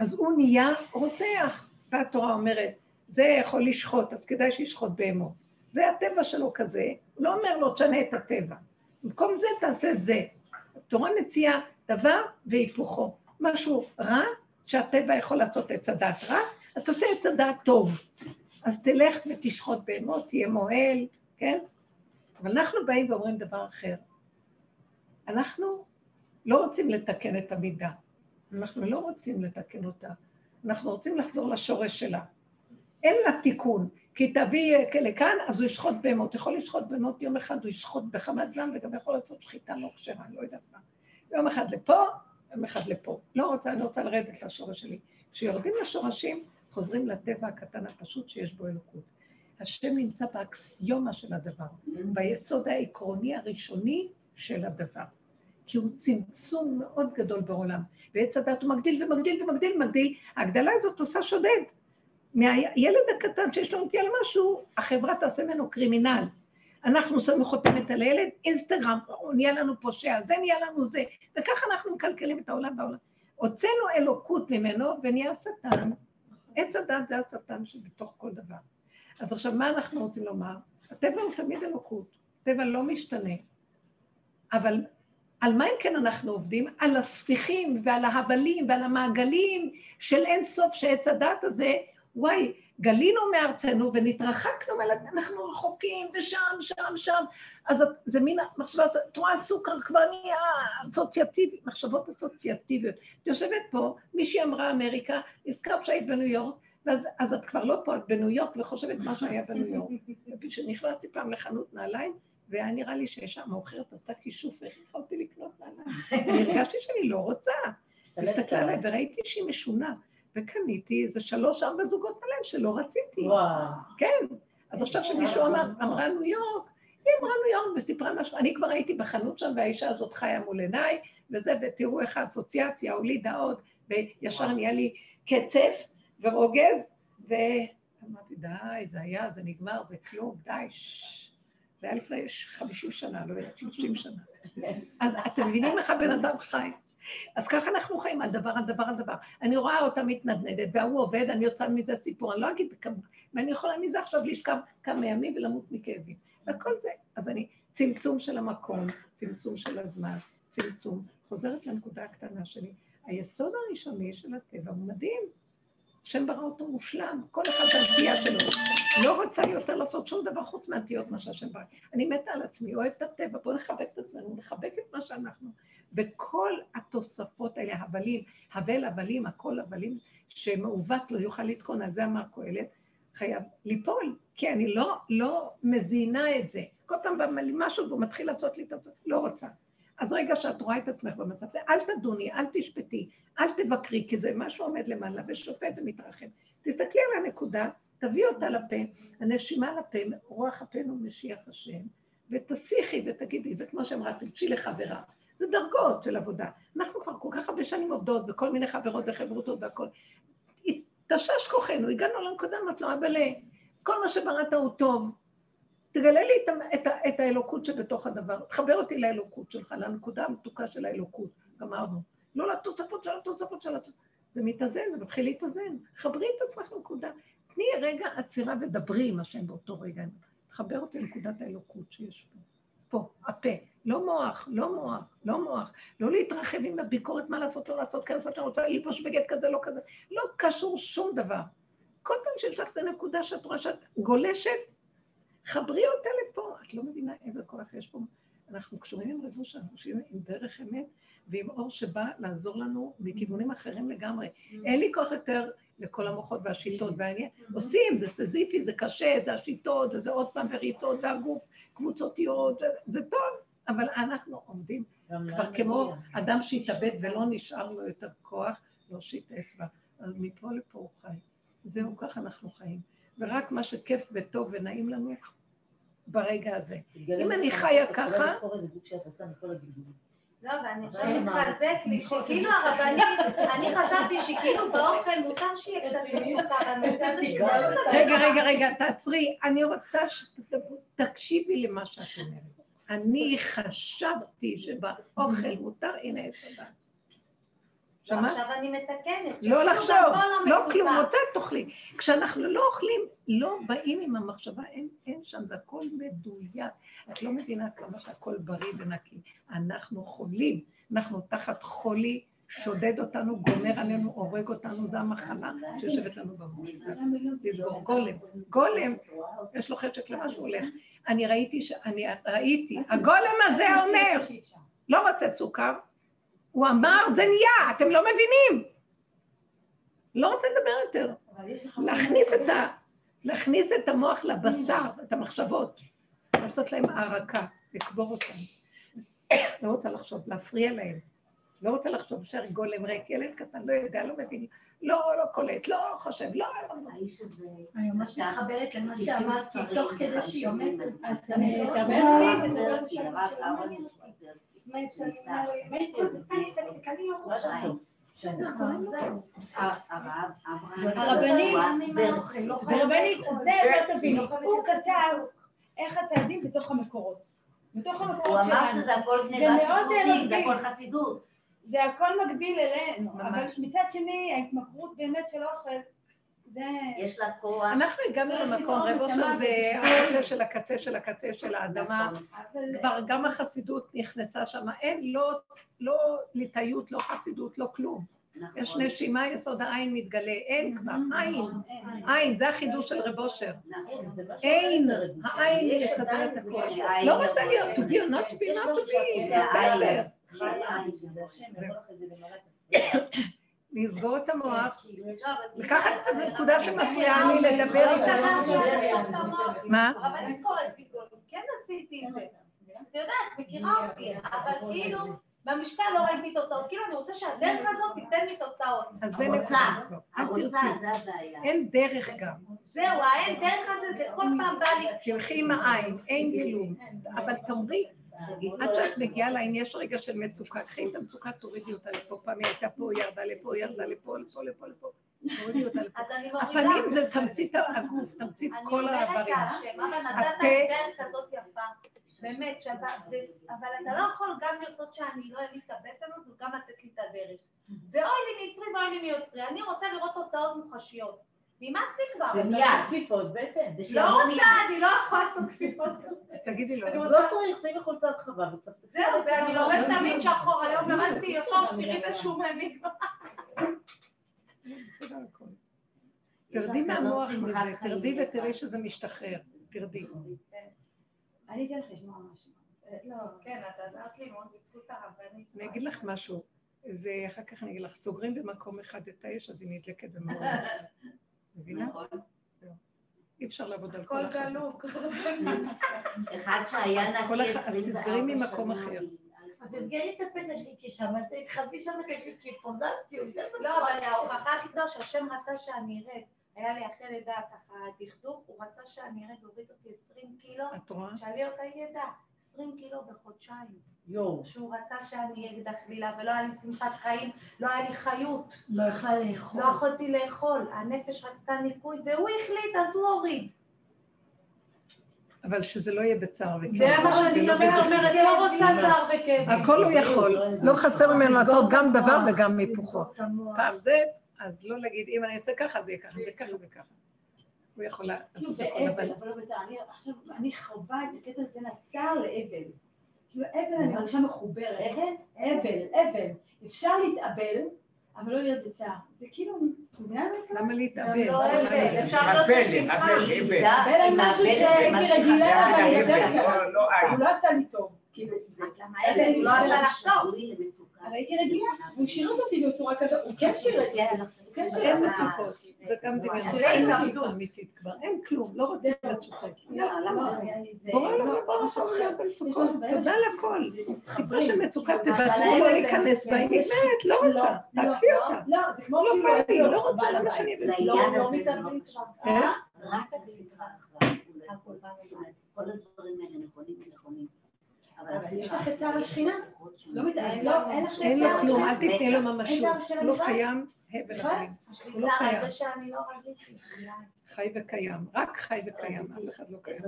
אז הוא נהיה רוצח. והתורה אומרת, זה יכול לשחוט, אז כדאי שישחוט בהמות. זה הטבע שלו כזה, הוא לא אומר לו, תשנה את הטבע. במקום זה תעשה זה. התורה מציעה דבר והיפוכו. משהו רע, שהטבע יכול לעשות עץ הדעת רע, אז תעשה עץ הדעת טוב. אז תלך ותשחוט בהמות, תהיה מוהל, כן? אבל אנחנו באים ואומרים דבר אחר. אנחנו לא רוצים לתקן את המידה, אנחנו לא רוצים לתקן אותה, אנחנו רוצים לחזור לשורש שלה. אין לה תיקון, כי תביא לכאן, אז הוא ישחוט בהמות. יכול לשחוט בהמות יום אחד, הוא ישחוט בחמת זעם, וגם יכול לעשות שחיטה לא כשרה, לא יודעת מה. יום אחד לפה, יום אחד לפה. לא רוצה, אני רוצה לרדת לשורש שלי. כשיורדים לשורשים, חוזרים לטבע הקטן הפשוט שיש בו אלוקות. השם נמצא באקסיומה של הדבר, ביסוד העקרוני הראשוני של הדבר. כי הוא צמצום מאוד גדול בעולם. ועץ הדת הוא מגדיל ומגדיל ומגדיל ומגדיל. ההגדלה הזאת עושה שודד. מהילד הקטן שיש לו נטייה למשהו, החברה תעשה ממנו קרימינל. אנחנו שמים חותמת על הילד, אינסטגרם, הוא נהיה לנו פושע, זה נהיה לנו זה, וככה אנחנו מקלקלים את העולם בעולם. הוצאנו אלוקות ממנו ונהיה שטן. עץ הדת זה השטן שבתוך כל דבר. אז עכשיו, מה אנחנו רוצים לומר? הטבע הוא תמיד אלוקות, הטבע לא משתנה, אבל על מה אם כן אנחנו עובדים? על הספיחים ועל ההבלים ועל המעגלים של אין סוף שעץ הדת הזה, וואי, גלינו מארצנו ונתרחקנו, אנחנו רחוקים ושם, שם, שם. אז זה מין מחשבה, את רואה סוכר כבר נהיה אסוציאטיבי, מחשבות אסוציאטיביות. את יושבת פה, מישהי אמרה אמריקה, הזכרת שהיית בניו יורק, ואז, אז את כבר לא פה, את בניו יורק וחושבת מה שהיה בניו יורק. וכשנכנסתי פעם לחנות נעליים, והיה נראה לי שיש שם מוכרת עשתה כישוף והכריחה אותי לקנות נעליים. אני הרגשתי שאני לא רוצה. הסתכלה עליי וראיתי שהיא משונה. וקניתי איזה שלוש-ארבע זוגות עליהם שלא רציתי. וואו. כן. אז עכשיו שמישהו אמר, אמרה ניו יורק, היא אמרה ניו יורק וסיפרה משהו, אני כבר הייתי בחנות שם והאישה הזאת חיה מול עיניי, וזה, ותראו איך האסוציאציה הולידה עוד, וישר נהיה לי קצף ורוגז, ואמרתי, די, זה היה, זה נגמר, זה כלום, די, זה היה לפני 50 שנה, לא יודעת, 30 שנה. אז אתם מבינים איך הבן אדם חי. אז ככה אנחנו חיים על דבר, על דבר, על דבר. אני רואה אותה מתנדנדת, והוא עובד, אני עושה מזה סיפור, אני לא אגיד כמה, ואני יכולה מזה עכשיו לשכב כמה ימים ולמות מכאבים. וכל זה, אז אני, צמצום של המקום, צמצום של הזמן, צמצום. חוזרת לנקודה הקטנה שלי. היסוד הראשוני של הטבע הוא מדהים. השם ברא אותו מושלם, כל אחד בנטייה שלו. לא רוצה יותר לעשות שום דבר חוץ מהנטיות מה שהשם ברא. אני מתה על עצמי, אוהבת את הטבע, בואו נחבק את עצמנו, נחבק את מה שאנחנו. וכל התוספות האלה, הבלים, הבל הבלים, הכל הבלים, שמעוות לא יוכל לתקון, על זה אמר קהלת, חייב ליפול, כי אני לא, לא מזינה את זה. כל פעם בא לי משהו והוא מתחיל לעשות לי את זה, לא רוצה. אז רגע שאת רואה את עצמך במצב הזה, אל תדוני, אל תשפטי, אל תבקרי, כי זה משהו עומד למעלה ושופט ומתרחב. תסתכלי על הנקודה, תביאי אותה לפה, הנשימה לפה, רוח אפינו משיח השם, ותסיחי ותגידי, זה כמו שאמרה, תלשי לחברה. זה דרגות של עבודה. אנחנו כבר כל כך הרבה שנים עובדות בכל מיני חברות וחברותות והכול. תשש כוחנו, הגענו לנקודה, אמרת לו, אבל כל מה שבראת הוא טוב. תגלה לי את, את, את האלוקות שבתוך הדבר, תחבר אותי לאלוקות שלך, לנקודה המתוקה של האלוקות, גמרנו. לא לתוספות של התוספות של התוספות. זה מתאזן, זה מתחיל להתאזן. חברי את עצמך לנקודה. תני רגע עצירה ודברי עם השם באותו רגע. תחבר אותי לנקודת האלוקות שיש פה. פה, הפה. לא מוח, לא מוח, לא מוח. לא להתרחב עם הביקורת מה לעשות, לא לעשות, כן לעשות, אני רוצה ללבוש בגד כזה, לא כזה. לא קשור שום דבר. כל פעם שיש לך איזה נקודה שאת רואה שאת גולשת, חברי אותה לפה. את לא מבינה איזה כוח יש פה. אנחנו קשורים עם רבוש, אנחנו קשורים עם דרך אמת ועם אור שבא לעזור לנו מכיוונים אחרים לגמרי. אין לי כוח יותר לכל המוחות והשיטות, ואני... עושים, זה סזיפי, זה קשה, זה השיטות, וזה עוד פעם וריצות, והגוף קבוצותיות, זה טוב, אבל אנחנו עומדים כבר כמו אדם שהתאבד ולא נשאר לו יותר כוח להושיט אצבע. אז מפה לפה הוא חי. זהו, ככה אנחנו חיים. ורק מה שכיף וטוב ונעים לנו ברגע הזה. אם אני חיה ככה... לא, ואני עכשיו מתחזק לי, שכאילו הרבנית, אני חשבתי שכאילו באוכל מותר שיהיה קצת מצוקה בנושא הזה. רגע, רגע, רגע, תעצרי. אני רוצה שתקשיבי למה שאת אומרת. אני חשבתי שבאוכל מותר, הנה עץ הדת. עכשיו אני מתקנת. לא לחשוב, לא כלום, רוצה תאכלי. כשאנחנו לא אוכלים, לא באים עם המחשבה, אין, אין שם, זה הכל מדויק. את לא מבינה כמה שהכל בריא ונקי. אנחנו חולים, אנחנו תחת חולי, שודד אותנו, גומר עלינו, הורג אותנו, זו המחלה שיושבת לנו. לסגור גולם. גולם, יש לו חשק למה שהוא הולך. אני ראיתי, אני ראיתי, הגולם הזה אומר, לא רוצה סוכר, הוא אמר, זה נהיה, אתם לא מבינים. לא רוצה לדבר יותר. להכניס את, ה, להכניס את המוח לבשר, את המחשבות, לעשות להם הערקה, לקבור אותם. לא רוצה לחשוב, להפריע להם. לא רוצה לחשוב שר גולם ריק, ילד קטן, לא יודע, לא מבין, לא, לא קולט, לא חושב, לא... האיש הזה... אני ממש מתחברת למה שאמרתי, תוך כדי שהיא עומדת, אז אני אקבל הרבנית, זה לא תבינו, הוא כתב איך הצעדים בתוך המקורות. בתוך המקורות שלנו. הוא אמר שזה הכל גניבה סיפורתית, זה הכל חסידות. זה הכל מקביל אלינו, אבל מצד שני ההתמכרות באמת של אוכל, זה... יש לה כוח. אנחנו הגענו למקום, רב אושר זה הקצה של הקצה של הקצה של האדמה. נכון. כבר גם החסידות נכנסה שם, אין לא, לא ליטאיות, לא חסידות, לא כלום. נכון. יש נשימה, יסוד העין מתגלה, אין כבר, עין, עין, זה החידוש של רב אושר. נכון. אין, העין מסדר את הכל. לא רוצה להיות to be or not to be, not to be, זה. בסדר. זה לסגור את המוח, לקחת את הנקודה שמפריעה לי לדבר איתה. מה? אבל אני קוראת סיכון, כן עשיתי את זה. את יודעת, מכירה אותי, אבל כאילו, במשקל לא ראיתי תוצאות. כאילו, אני רוצה שהדרך הזאת תיתן לי תוצאות. אז זה. נקודה. אל הרוצה, תרצי. זה. אין דרך גם. זהו, האין דרך הזה, זה כל פעם בא לי. תלכי עם העין, אין כלום. אבל תאמרי, עד לה- שאת מגיעה לעין, יש רגע של מצוקה. קחי את המצוקה, תורידי אותה לפה. פעם היא הייתה פה, ירדה לפה, ירדה לפה, לפה, לפה, לפה. תורידי אותה לפה. אני. הפנים זה תמצית הגוף, תמצית אני כל אומרת האיברים. להשם, אבא נתת לי דרך כזאת יפה. באמת, שאתה, אבל אתה לא יכול גם לרצות שאני לא אהיה לי את הבטן הזאת וגם לתת לי את הדרך. זה אוי לי מיצרי ואוי לי מיוצרי. אני רוצה לראות תוצאות מוחשיות. נמאס לי כבר. ומיד. כפיפות, בטן. לא מיד. רוצה, אני לא יכולה לעשות כפיפות. אז תגידי לו. אז לא צריך, שימי חולצת חווה וצפצפי. זהו, ואני לובשת תמיד שחור. היום לבשתי יפות, תראי את. בסדר, הכל. תרדי מהמוח מזה, תרדי ותראי שזה משתחרר. תרדי. אני אתן לך לשמוע משהו. לא, כן, את עזרת לי מאוד בזכות הרבנית. אני אגיד לך משהו. זה, אחר כך אני אגיד לך, סוגרים במקום אחד את האש, אז היא נדלקת במקום מבינה? נכון. אי אפשר לעבוד על כל הכל אחד. גלוק. אחד שהיה נקי אחד- אז 24 תסגרי ממקום שנה. אחר. אז תסגרי את הפה תדליקי שם, תתחבאי שם ותדליקי פה, זה המציאות, לא, אבל ההוכחה הכי גדולה שהשם רצה שאני ארד. היה לי אחרי לידה ככה דכדוך, הוא רצה שאני ארד, הוריד אותי 20 קילו, את רואה? שאלי אותה ידע, 20 קילו בחודשיים. יואו. שהוא רצה שאני אהיה אקדח לילה, ולא היה לי שמחת חיים, לא היה לי חיות, לא יכלה לאכול. לא יכולתי לאכול, הנפש רצתה ניקוי, והוא החליט, אז הוא הוריד. אבל שזה לא יהיה בצער וכאב. זה מה שאני בדחילו. אומרת, לא רוצה צער וכאב. הכל הוא יכול, לא חסר ממנו לעשות גם דבר וגם היפוכו. פעם זה, אז לא להגיד, אם אני אעשה ככה, זה יהיה ככה, זה ככה וככה. הוא יכול לעשות הכל, באבל, אבל... אבל לא בצער. אני עכשיו, אני חווה את הקטע בין הצער לאבל. כאילו, אבל אני מרגישה מחוברת. אבל? אבל, אבל. אפשר להתאבל, אבל לא להיות בצער. זה כאילו, את? למה להתאבל? לא אפשר להיות אבל, בשמחה. אבל, על משהו שהייתי רגילה, אבל אני יותר לא, לא, אה, הוא לא עשה לי טוב. כאילו, זה- אבל הוא לא עשה לך טוב. אבל הייתי רגילה, הוא שירת אותי בצורה כזאת, הוא כן שירת אותי. כן, הוא כן שירת אין אותי. מצוקות, זה גם דמיון, זה אין. מצוקה אמיתית כבר, אין כלום, לא רוצים שוחק. יאללה, בורא לא, לא, ברוך משהו אחר. במצוקות, תודה לכל. חיבה מתחברים. של מצוקה, אבל תוותרו, לא זה- להיכנס בה, היא נגמרת, לא רוצה, לא, תעקפי לא, אותה. לא, זה כמו לא. בא לי, לא, לא רוצה, למה. שאני... העניין לא לא. אה? רק השמחה אחווה. כל הדברים האלה נכונים ונכונים. אבל יש לך את צער השכינה? לא מתאם, לא, אין לך אין לו צער כלום, השכינה? אל תתני לו ממשות, השכינה לא? קיים הבל לי הוא לא על קיים. לא. חי וקיים, רק חי וקיים, אף אחד לא קיים.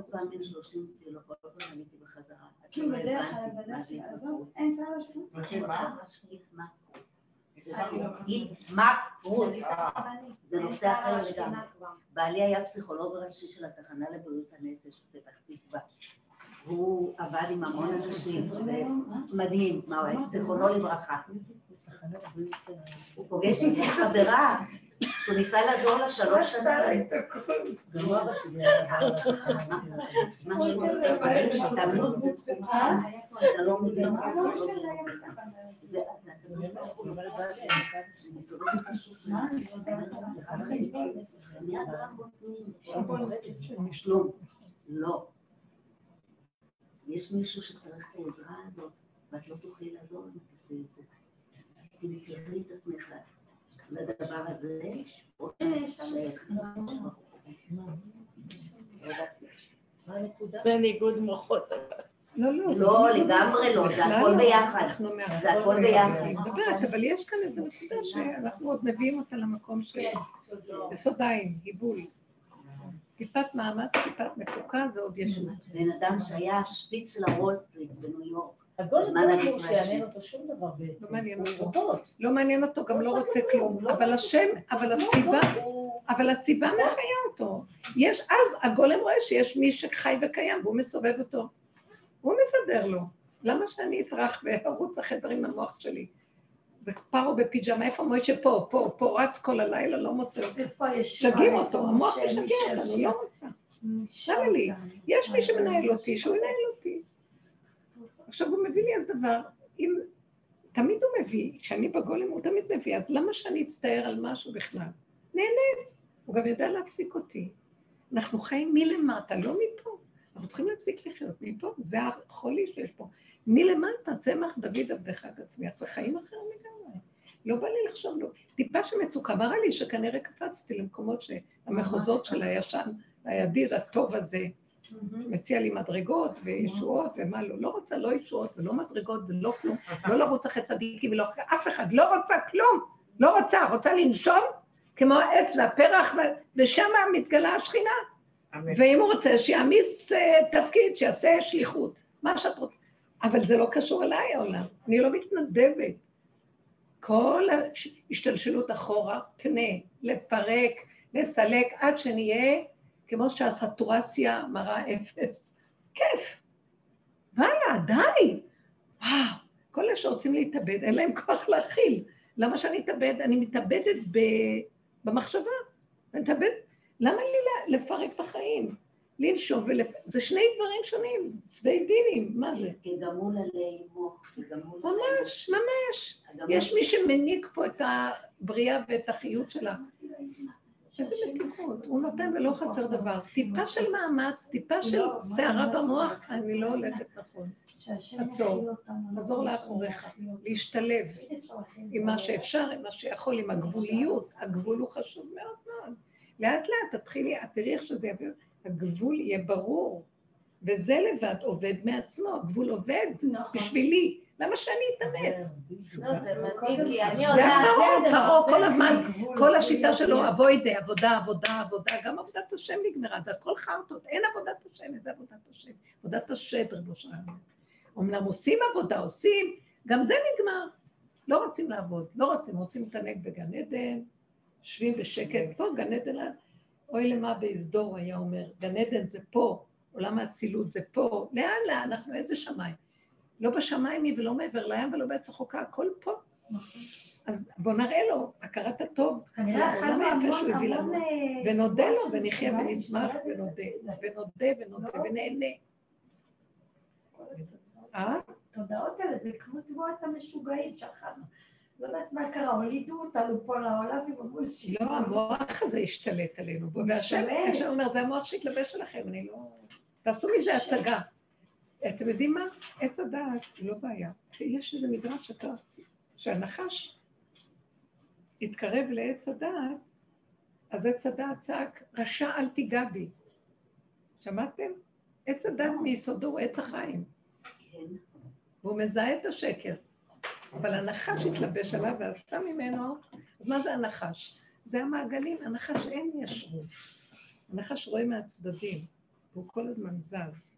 השכינה. התמכרות. זה נושא אחר לגמרי. בעלי היה פסיכולוג ראשי של התחנה לבריאות הנפש בפתח תקווה. הוא עבד עם המון אנשים, מדהים, מה הוא היה? זיכרונו לברכה. הוא פוגש איתי חברה, שהוא ניסה לעזור לה שלוש שנים. גם יש מישהו שצריך את העזרה הזאת, ואת לא תוכלי לעזור אם תעשי את זה. כי תקראי את עצמך לדבר הזה, או. זה ניגוד מוחות. לא, לא, לא, לגמרי לא, זה הכל לא. ביחד. זה הכל ביחד. אני מדברת, אבל יש כאן איזו נקודה שאנחנו עוד מביאים אותה למקום של יסוד העין, היבול. טיפת מאמץ, טיפת מצוקה, זה עוד יש. בן אדם שהיה השפיץ של הוול סטריט בניו יורק. לא ה depression. אמור שיעניין אותו שום דבר בעצם. לא מעניין אותו. לא מעניין אותו, גם לא רוצה כלום. אבל השם, אבל הסיבה, הוא אבל הסיבה מחיה אותו. יש, אז הגולם רואה שיש מי שחי וקיים, והוא מסובב אותו. הוא מסדר לו. למה שאני אטרח וארוץ אחרי דברים במוח שלי? זה פרו בפיג'מה, איפה מוישה פה, פה, פה, רץ כל הלילה, לא מוצא אותו. איפה יש... משגעים אותו, המוח משגע אותנו, לא רוצה. למה לי? יש מי שמנהל אותי, שהוא ינהל אותי. עכשיו הוא מביא לי איזה דבר, אם... תמיד הוא מביא, כשאני בגולם הוא תמיד מביא, אז למה שאני אצטער על משהו בכלל? נהנה. הוא גם יודע להפסיק אותי. אנחנו חיים מלמטה, לא מפה. אנחנו צריכים להפסיק לחיות מפה, זה החולי שיש פה. מלמטה, צמח דוד עבדך תצמיח, זה חיים אחרים לגמרי. לא בא לי לחשוב, לא. טיפה של מצוקה, מראה לי שכנראה קפצתי למקומות שהמחוזות של הישן, הידיר הטוב הזה, מציע לי מדרגות וישועות ומה לא, לא רוצה לא ישועות ולא מדרגות ולא כלום, לא לרוץ אחרי צדיקים ולא אחרי אף אחד, לא רוצה כלום, לא רוצה, רוצה לנשום כמו העץ והפרח, ושם מתגלה השכינה. ואם הוא רוצה, שיעמיס אה, תפקיד, שיעשה שליחות, מה שאת רוצה. אבל זה לא קשור אליי העולם, אני לא מתנדבת. כל ההשתלשלות אחורה, פנה, לפרק, לסלק, עד שנהיה כמו שהסטורציה מראה אפס. כיף. וואלה, די. וואו, כל אלה שרוצים להתאבד, אין להם כוח להכיל. למה שאני אתאבד? אני מתאבדת ב... במחשבה. אני מתאבד... למה לי לפרק את החיים? לנשום ולפ... זה שני דברים שונים, צווי דינים, מה זה? כגמול עלי מוח, כגמול ממש, ממש. יש מי שמניק פה את הבריאה ואת החיות שלה. איזה מתיקות, הוא נותן ולא חסר דבר. טיפה של מאמץ, טיפה של סערה במוח, אני לא הולכת נכון. עצור, תחזור לאחוריך, להשתלב עם מה שאפשר, עם מה שיכול, עם הגבוליות. הגבול הוא חשוב מאוד מאוד. לאט לאט תתחילי, את תראי איך שזה יביא, הגבול יהיה ברור, וזה לבד עובד מעצמו, הגבול עובד בשבילי. למה שאני אתאמץ? לא, זה מדהים, כי אני זה יודעת... פרעה, כל הזמן, כל השיטה שלו, אבוידה, עבודה, עבודה, עבודה, גם עבודת השם נגמרה, זה הכל חרטות, אין עבודת השם, איזה עבודת השם? עבודת השד, רבו שלנו. אמנם עושים עבודה, עושים, גם זה נגמר. לא רוצים לעבוד, לא רוצים, רוצים להתענג בגן עדן, יושבים בשקט, פה גן עדן, אוי למה בהסדור היה אומר, גן עדן זה פה, עולם האצילות זה פה, לאן לאן, אנחנו איזה שמיים? לא בשמיים היא ולא מעבר לים ולא בעץ החוקה, הכל פה. אז בוא נראה לו, הכרת הטוב, העולם היפה שהוא הביא לנו, ונודה לו, ונחיה ונשמח, ונודה, ונודה ונודה ונהנה. אה? התודעות האלה זה כמו תבואת המשוגעים שאכלנו. לא יודעת מה קרה, הולידו אותנו פה לעולם עם המולשיט. לא, המוח הזה השתלט עלינו. והשם השם אומר, זה המוח שהתלבש עליכם, אני לא... תעשו מזה הצגה. אתם יודעים מה? עץ הדעת הוא לא בעיה. יש איזה מדרש שאתה, שהנחש התקרב לעץ הדעת, אז עץ הדעת צעק, רשע אל תיגע בי. שמעתם? עץ הדעת מיסודו הוא עץ החיים. והוא מזהה את השקר. אבל הנחש התלבש עליו ועשה ממנו, אז מה זה הנחש? זה המעגלים, הנחש אין ישרות. הנחש רואה מהצדדים, והוא כל הזמן זז.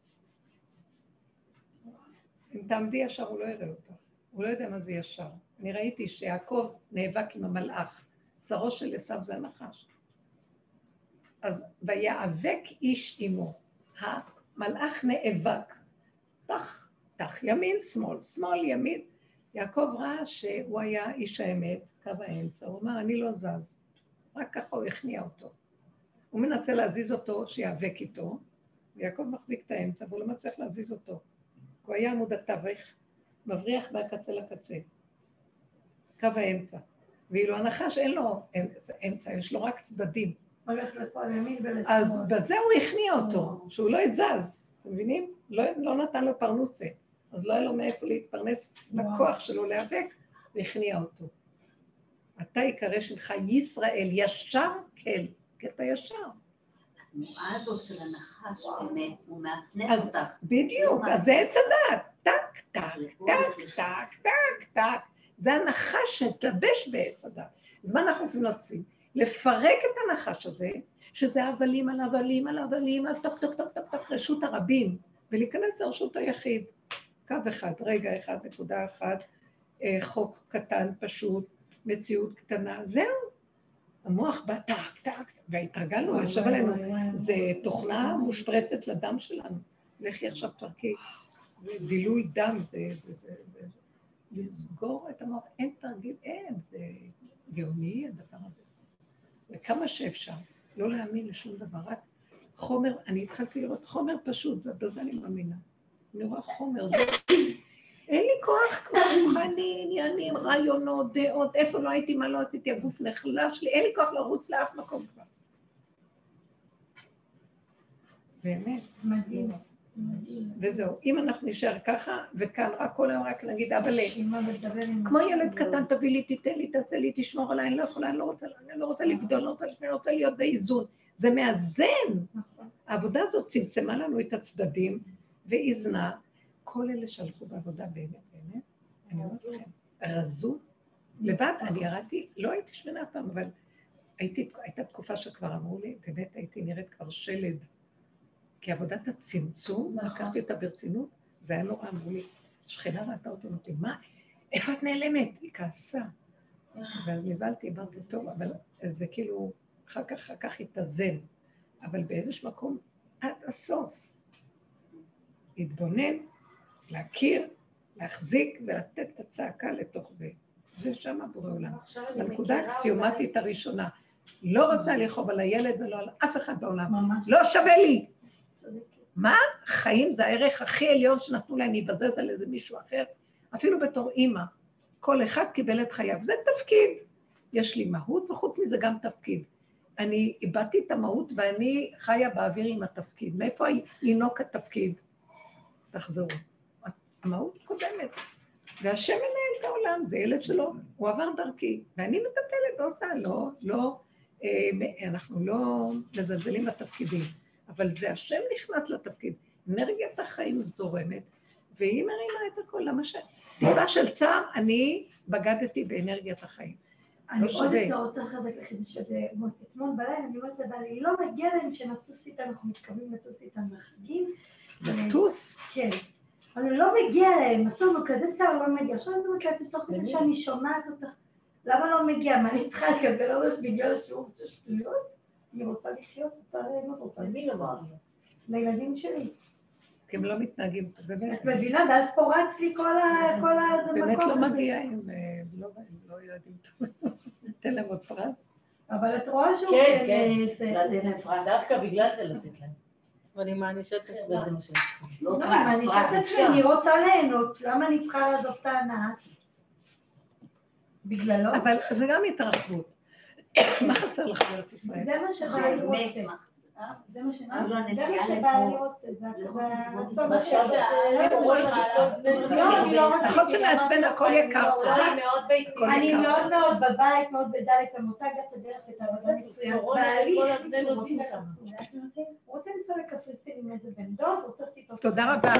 אם תעמדי ישר הוא לא יראה אותך, הוא לא יודע מה זה ישר. אני ראיתי שיעקב נאבק עם המלאך, שרו של עשיו זה הנחש. אז ויאבק איש עמו, המלאך נאבק, טח, טח, ימין, שמאל, שמאל, ימין. יעקב ראה שהוא היה איש האמת, קו האמצע, הוא אמר, אני לא זז, רק ככה הוא הכניע אותו. הוא מנסה להזיז אותו, שיאבק איתו, ויעקב מחזיק את האמצע, והוא לא מצליח להזיז אותו. הוא היה עמוד התווך, מבריח מהקצה לקצה. קו האמצע. ואילו הנחש אין לו אמצע, אמצע, יש לו רק צדדים. הולך לפה לימין ולשמאל. אז בזה הוא הכניע אותו, שהוא לא יתזז, אתם מבינים? לא, לא נתן לו פרנוסה, אז לא היה לו מאיפה להתפרנס בכוח שלו להיאבק, והכניע אותו. אתה יקרא שמך ישראל, ישר כל, כי אתה ישר. התנועה הזאת של הנחש, באמת, הוא מאפנף אז אותך. בדיוק, אז זה עץ הדעת. טק, טק, טק, טק, טק, טק. זה הנחש שהתלבש בעץ הדעת. אז מה אנחנו רוצים לעשות? לפרק את הנחש הזה, שזה הבלים על הבלים על הבלים, על טק, טק, טק, טק, טק, רשות הרבים, ולהיכנס לרשות היחיד. קו אחד, רגע אחד, נקודה אחת, אה, חוק קטן, פשוט, מציאות קטנה, זהו. המוח בא טק, טק, והתרגלנו, יושב עלינו, זה תוכנה מושפרצת לדם שלנו. לכי עכשיו תפרקי. זה דילול דם, זה, זה, זה, זה, לסגור את המוח, אין תרגיל, אין, זה גאוני הדבר הזה. וכמה שאפשר, לא להאמין לשום דבר, רק חומר, אני התחלתי לראות חומר פשוט, בזה אני מאמינה. אני רואה חומר, אין לי כוח כמו רוחני, עניינים, רעיונות, דעות, איפה לא הייתי, מה לא עשיתי, הגוף נחלש לי, אין לי כוח לרוץ לאף מקום כבר. באמת. מדהים. וזהו, אם אנחנו נשאר ככה, וכאן רק כל היום רק נגיד, אבא כמו ילד קטן, תביא לי, תיתן לי, תעשה לי, תשמור עליי, אני לא יכולה, אני לא רוצה, אני לא רוצה לגדול, לא רוצה אני להיות באיזון. זה מאזן. העבודה הזאת צמצמה לנו את הצדדים ואיזנה. כל אלה שהלכו בעבודה באמת, באמת, אני אומרת לכם, רזו. לבד, אני ירדתי, לא הייתי שמנה פעם, אבל הייתי, הייתה תקופה שכבר אמרו לי, באמת הייתי נראית כבר שלד. כי עבודת הצמצום, לקחתי אותה ברצינות, זה היה נורא, אמרו לי, שכנה ראתה אותי, אמרתי, מה, איפה את נעלמת? היא כעסה. ואז נבהלתי, אמרתי, טוב, אבל זה כאילו, אחר כך, אחר כך התאזן. אבל באיזשהו מקום, עד הסוף. להתבונן, להכיר, להחזיק ולתת את הצעקה לתוך זה. זה שם הבורא עולם. הנקודה האקסיומטית הראשונה. לא רוצה לכאוב על הילד ולא על אף אחד בעולם. לא שווה לי. מה? חיים זה הערך הכי עליון שנתנו להם להיבזז על איזה מישהו אחר, אפילו בתור אימא. כל אחד קיבל את חייו. זה תפקיד. יש לי מהות, וחוץ מזה גם תפקיד. אני איבדתי את המהות ואני חיה באוויר עם התפקיד. מאיפה ינוק התפקיד? תחזרו. המהות קודמת. והשם מנהל את העולם, זה ילד שלו, הוא עבר דרכי, ואני מטפלת, עושה, לא, לא, אה, אנחנו לא מזלזלים בתפקידים, אבל זה השם נכנס לתפקיד. אנרגיית החיים זורמת, והיא מרימה את הכל. למה ש... טיפה של צער, אני בגדתי באנרגיית החיים. אני עוד יותר רוצה לחזק לך את זה אתמול בלילה, אני אומרת לבעלי, לא מגיע להם שנטוס איתם, אנחנו מתכוונים לטוס איתם לחגים. לטוס? כן. אבל לא מגיע להם, אסור לו כזה צער, לא מגיע. עכשיו אני אומרת לעצמי, תוך כדי שאני שומעת אותך, למה לא מגיע? מה אני צריכה לקבל עונש בגלל השיעור של שטויות? אני רוצה לחיות, רוצה ליהנות, רוצה לומר. לילדים שלי. כי הם לא מתנהגים, באמת. את מבינה? ואז פורץ לי כל ה... כל ה... באמת לא מגיע הם לא, לא ילדים טובים. ניתן להם עוד פרס. אבל את רואה שהוא... כן, כן, לתת להם פרס. דווקא בגלל זה לתת להם. ואני מענישה את עצמי. לא, אני מענישה את עצמי, אני רוצה ליהנות, למה אני צריכה לעזוב את ההנאה? בגללו? אבל זה גם התרחבות. מה חסר לך בארץ ישראל? זה מה שבעלי רוצה. זה מה שבעלי רוצה, זה הרצון נכון שמעצבן הכל יקר. אני מאוד מאוד בבית, מאוד בדלת המותג, את הדרך את העבודה מצוין. בעלי הוא רוצה לנסוע לקפריסין עם איזה בן דוד, רוצה לעשות איתו... תודה רבה.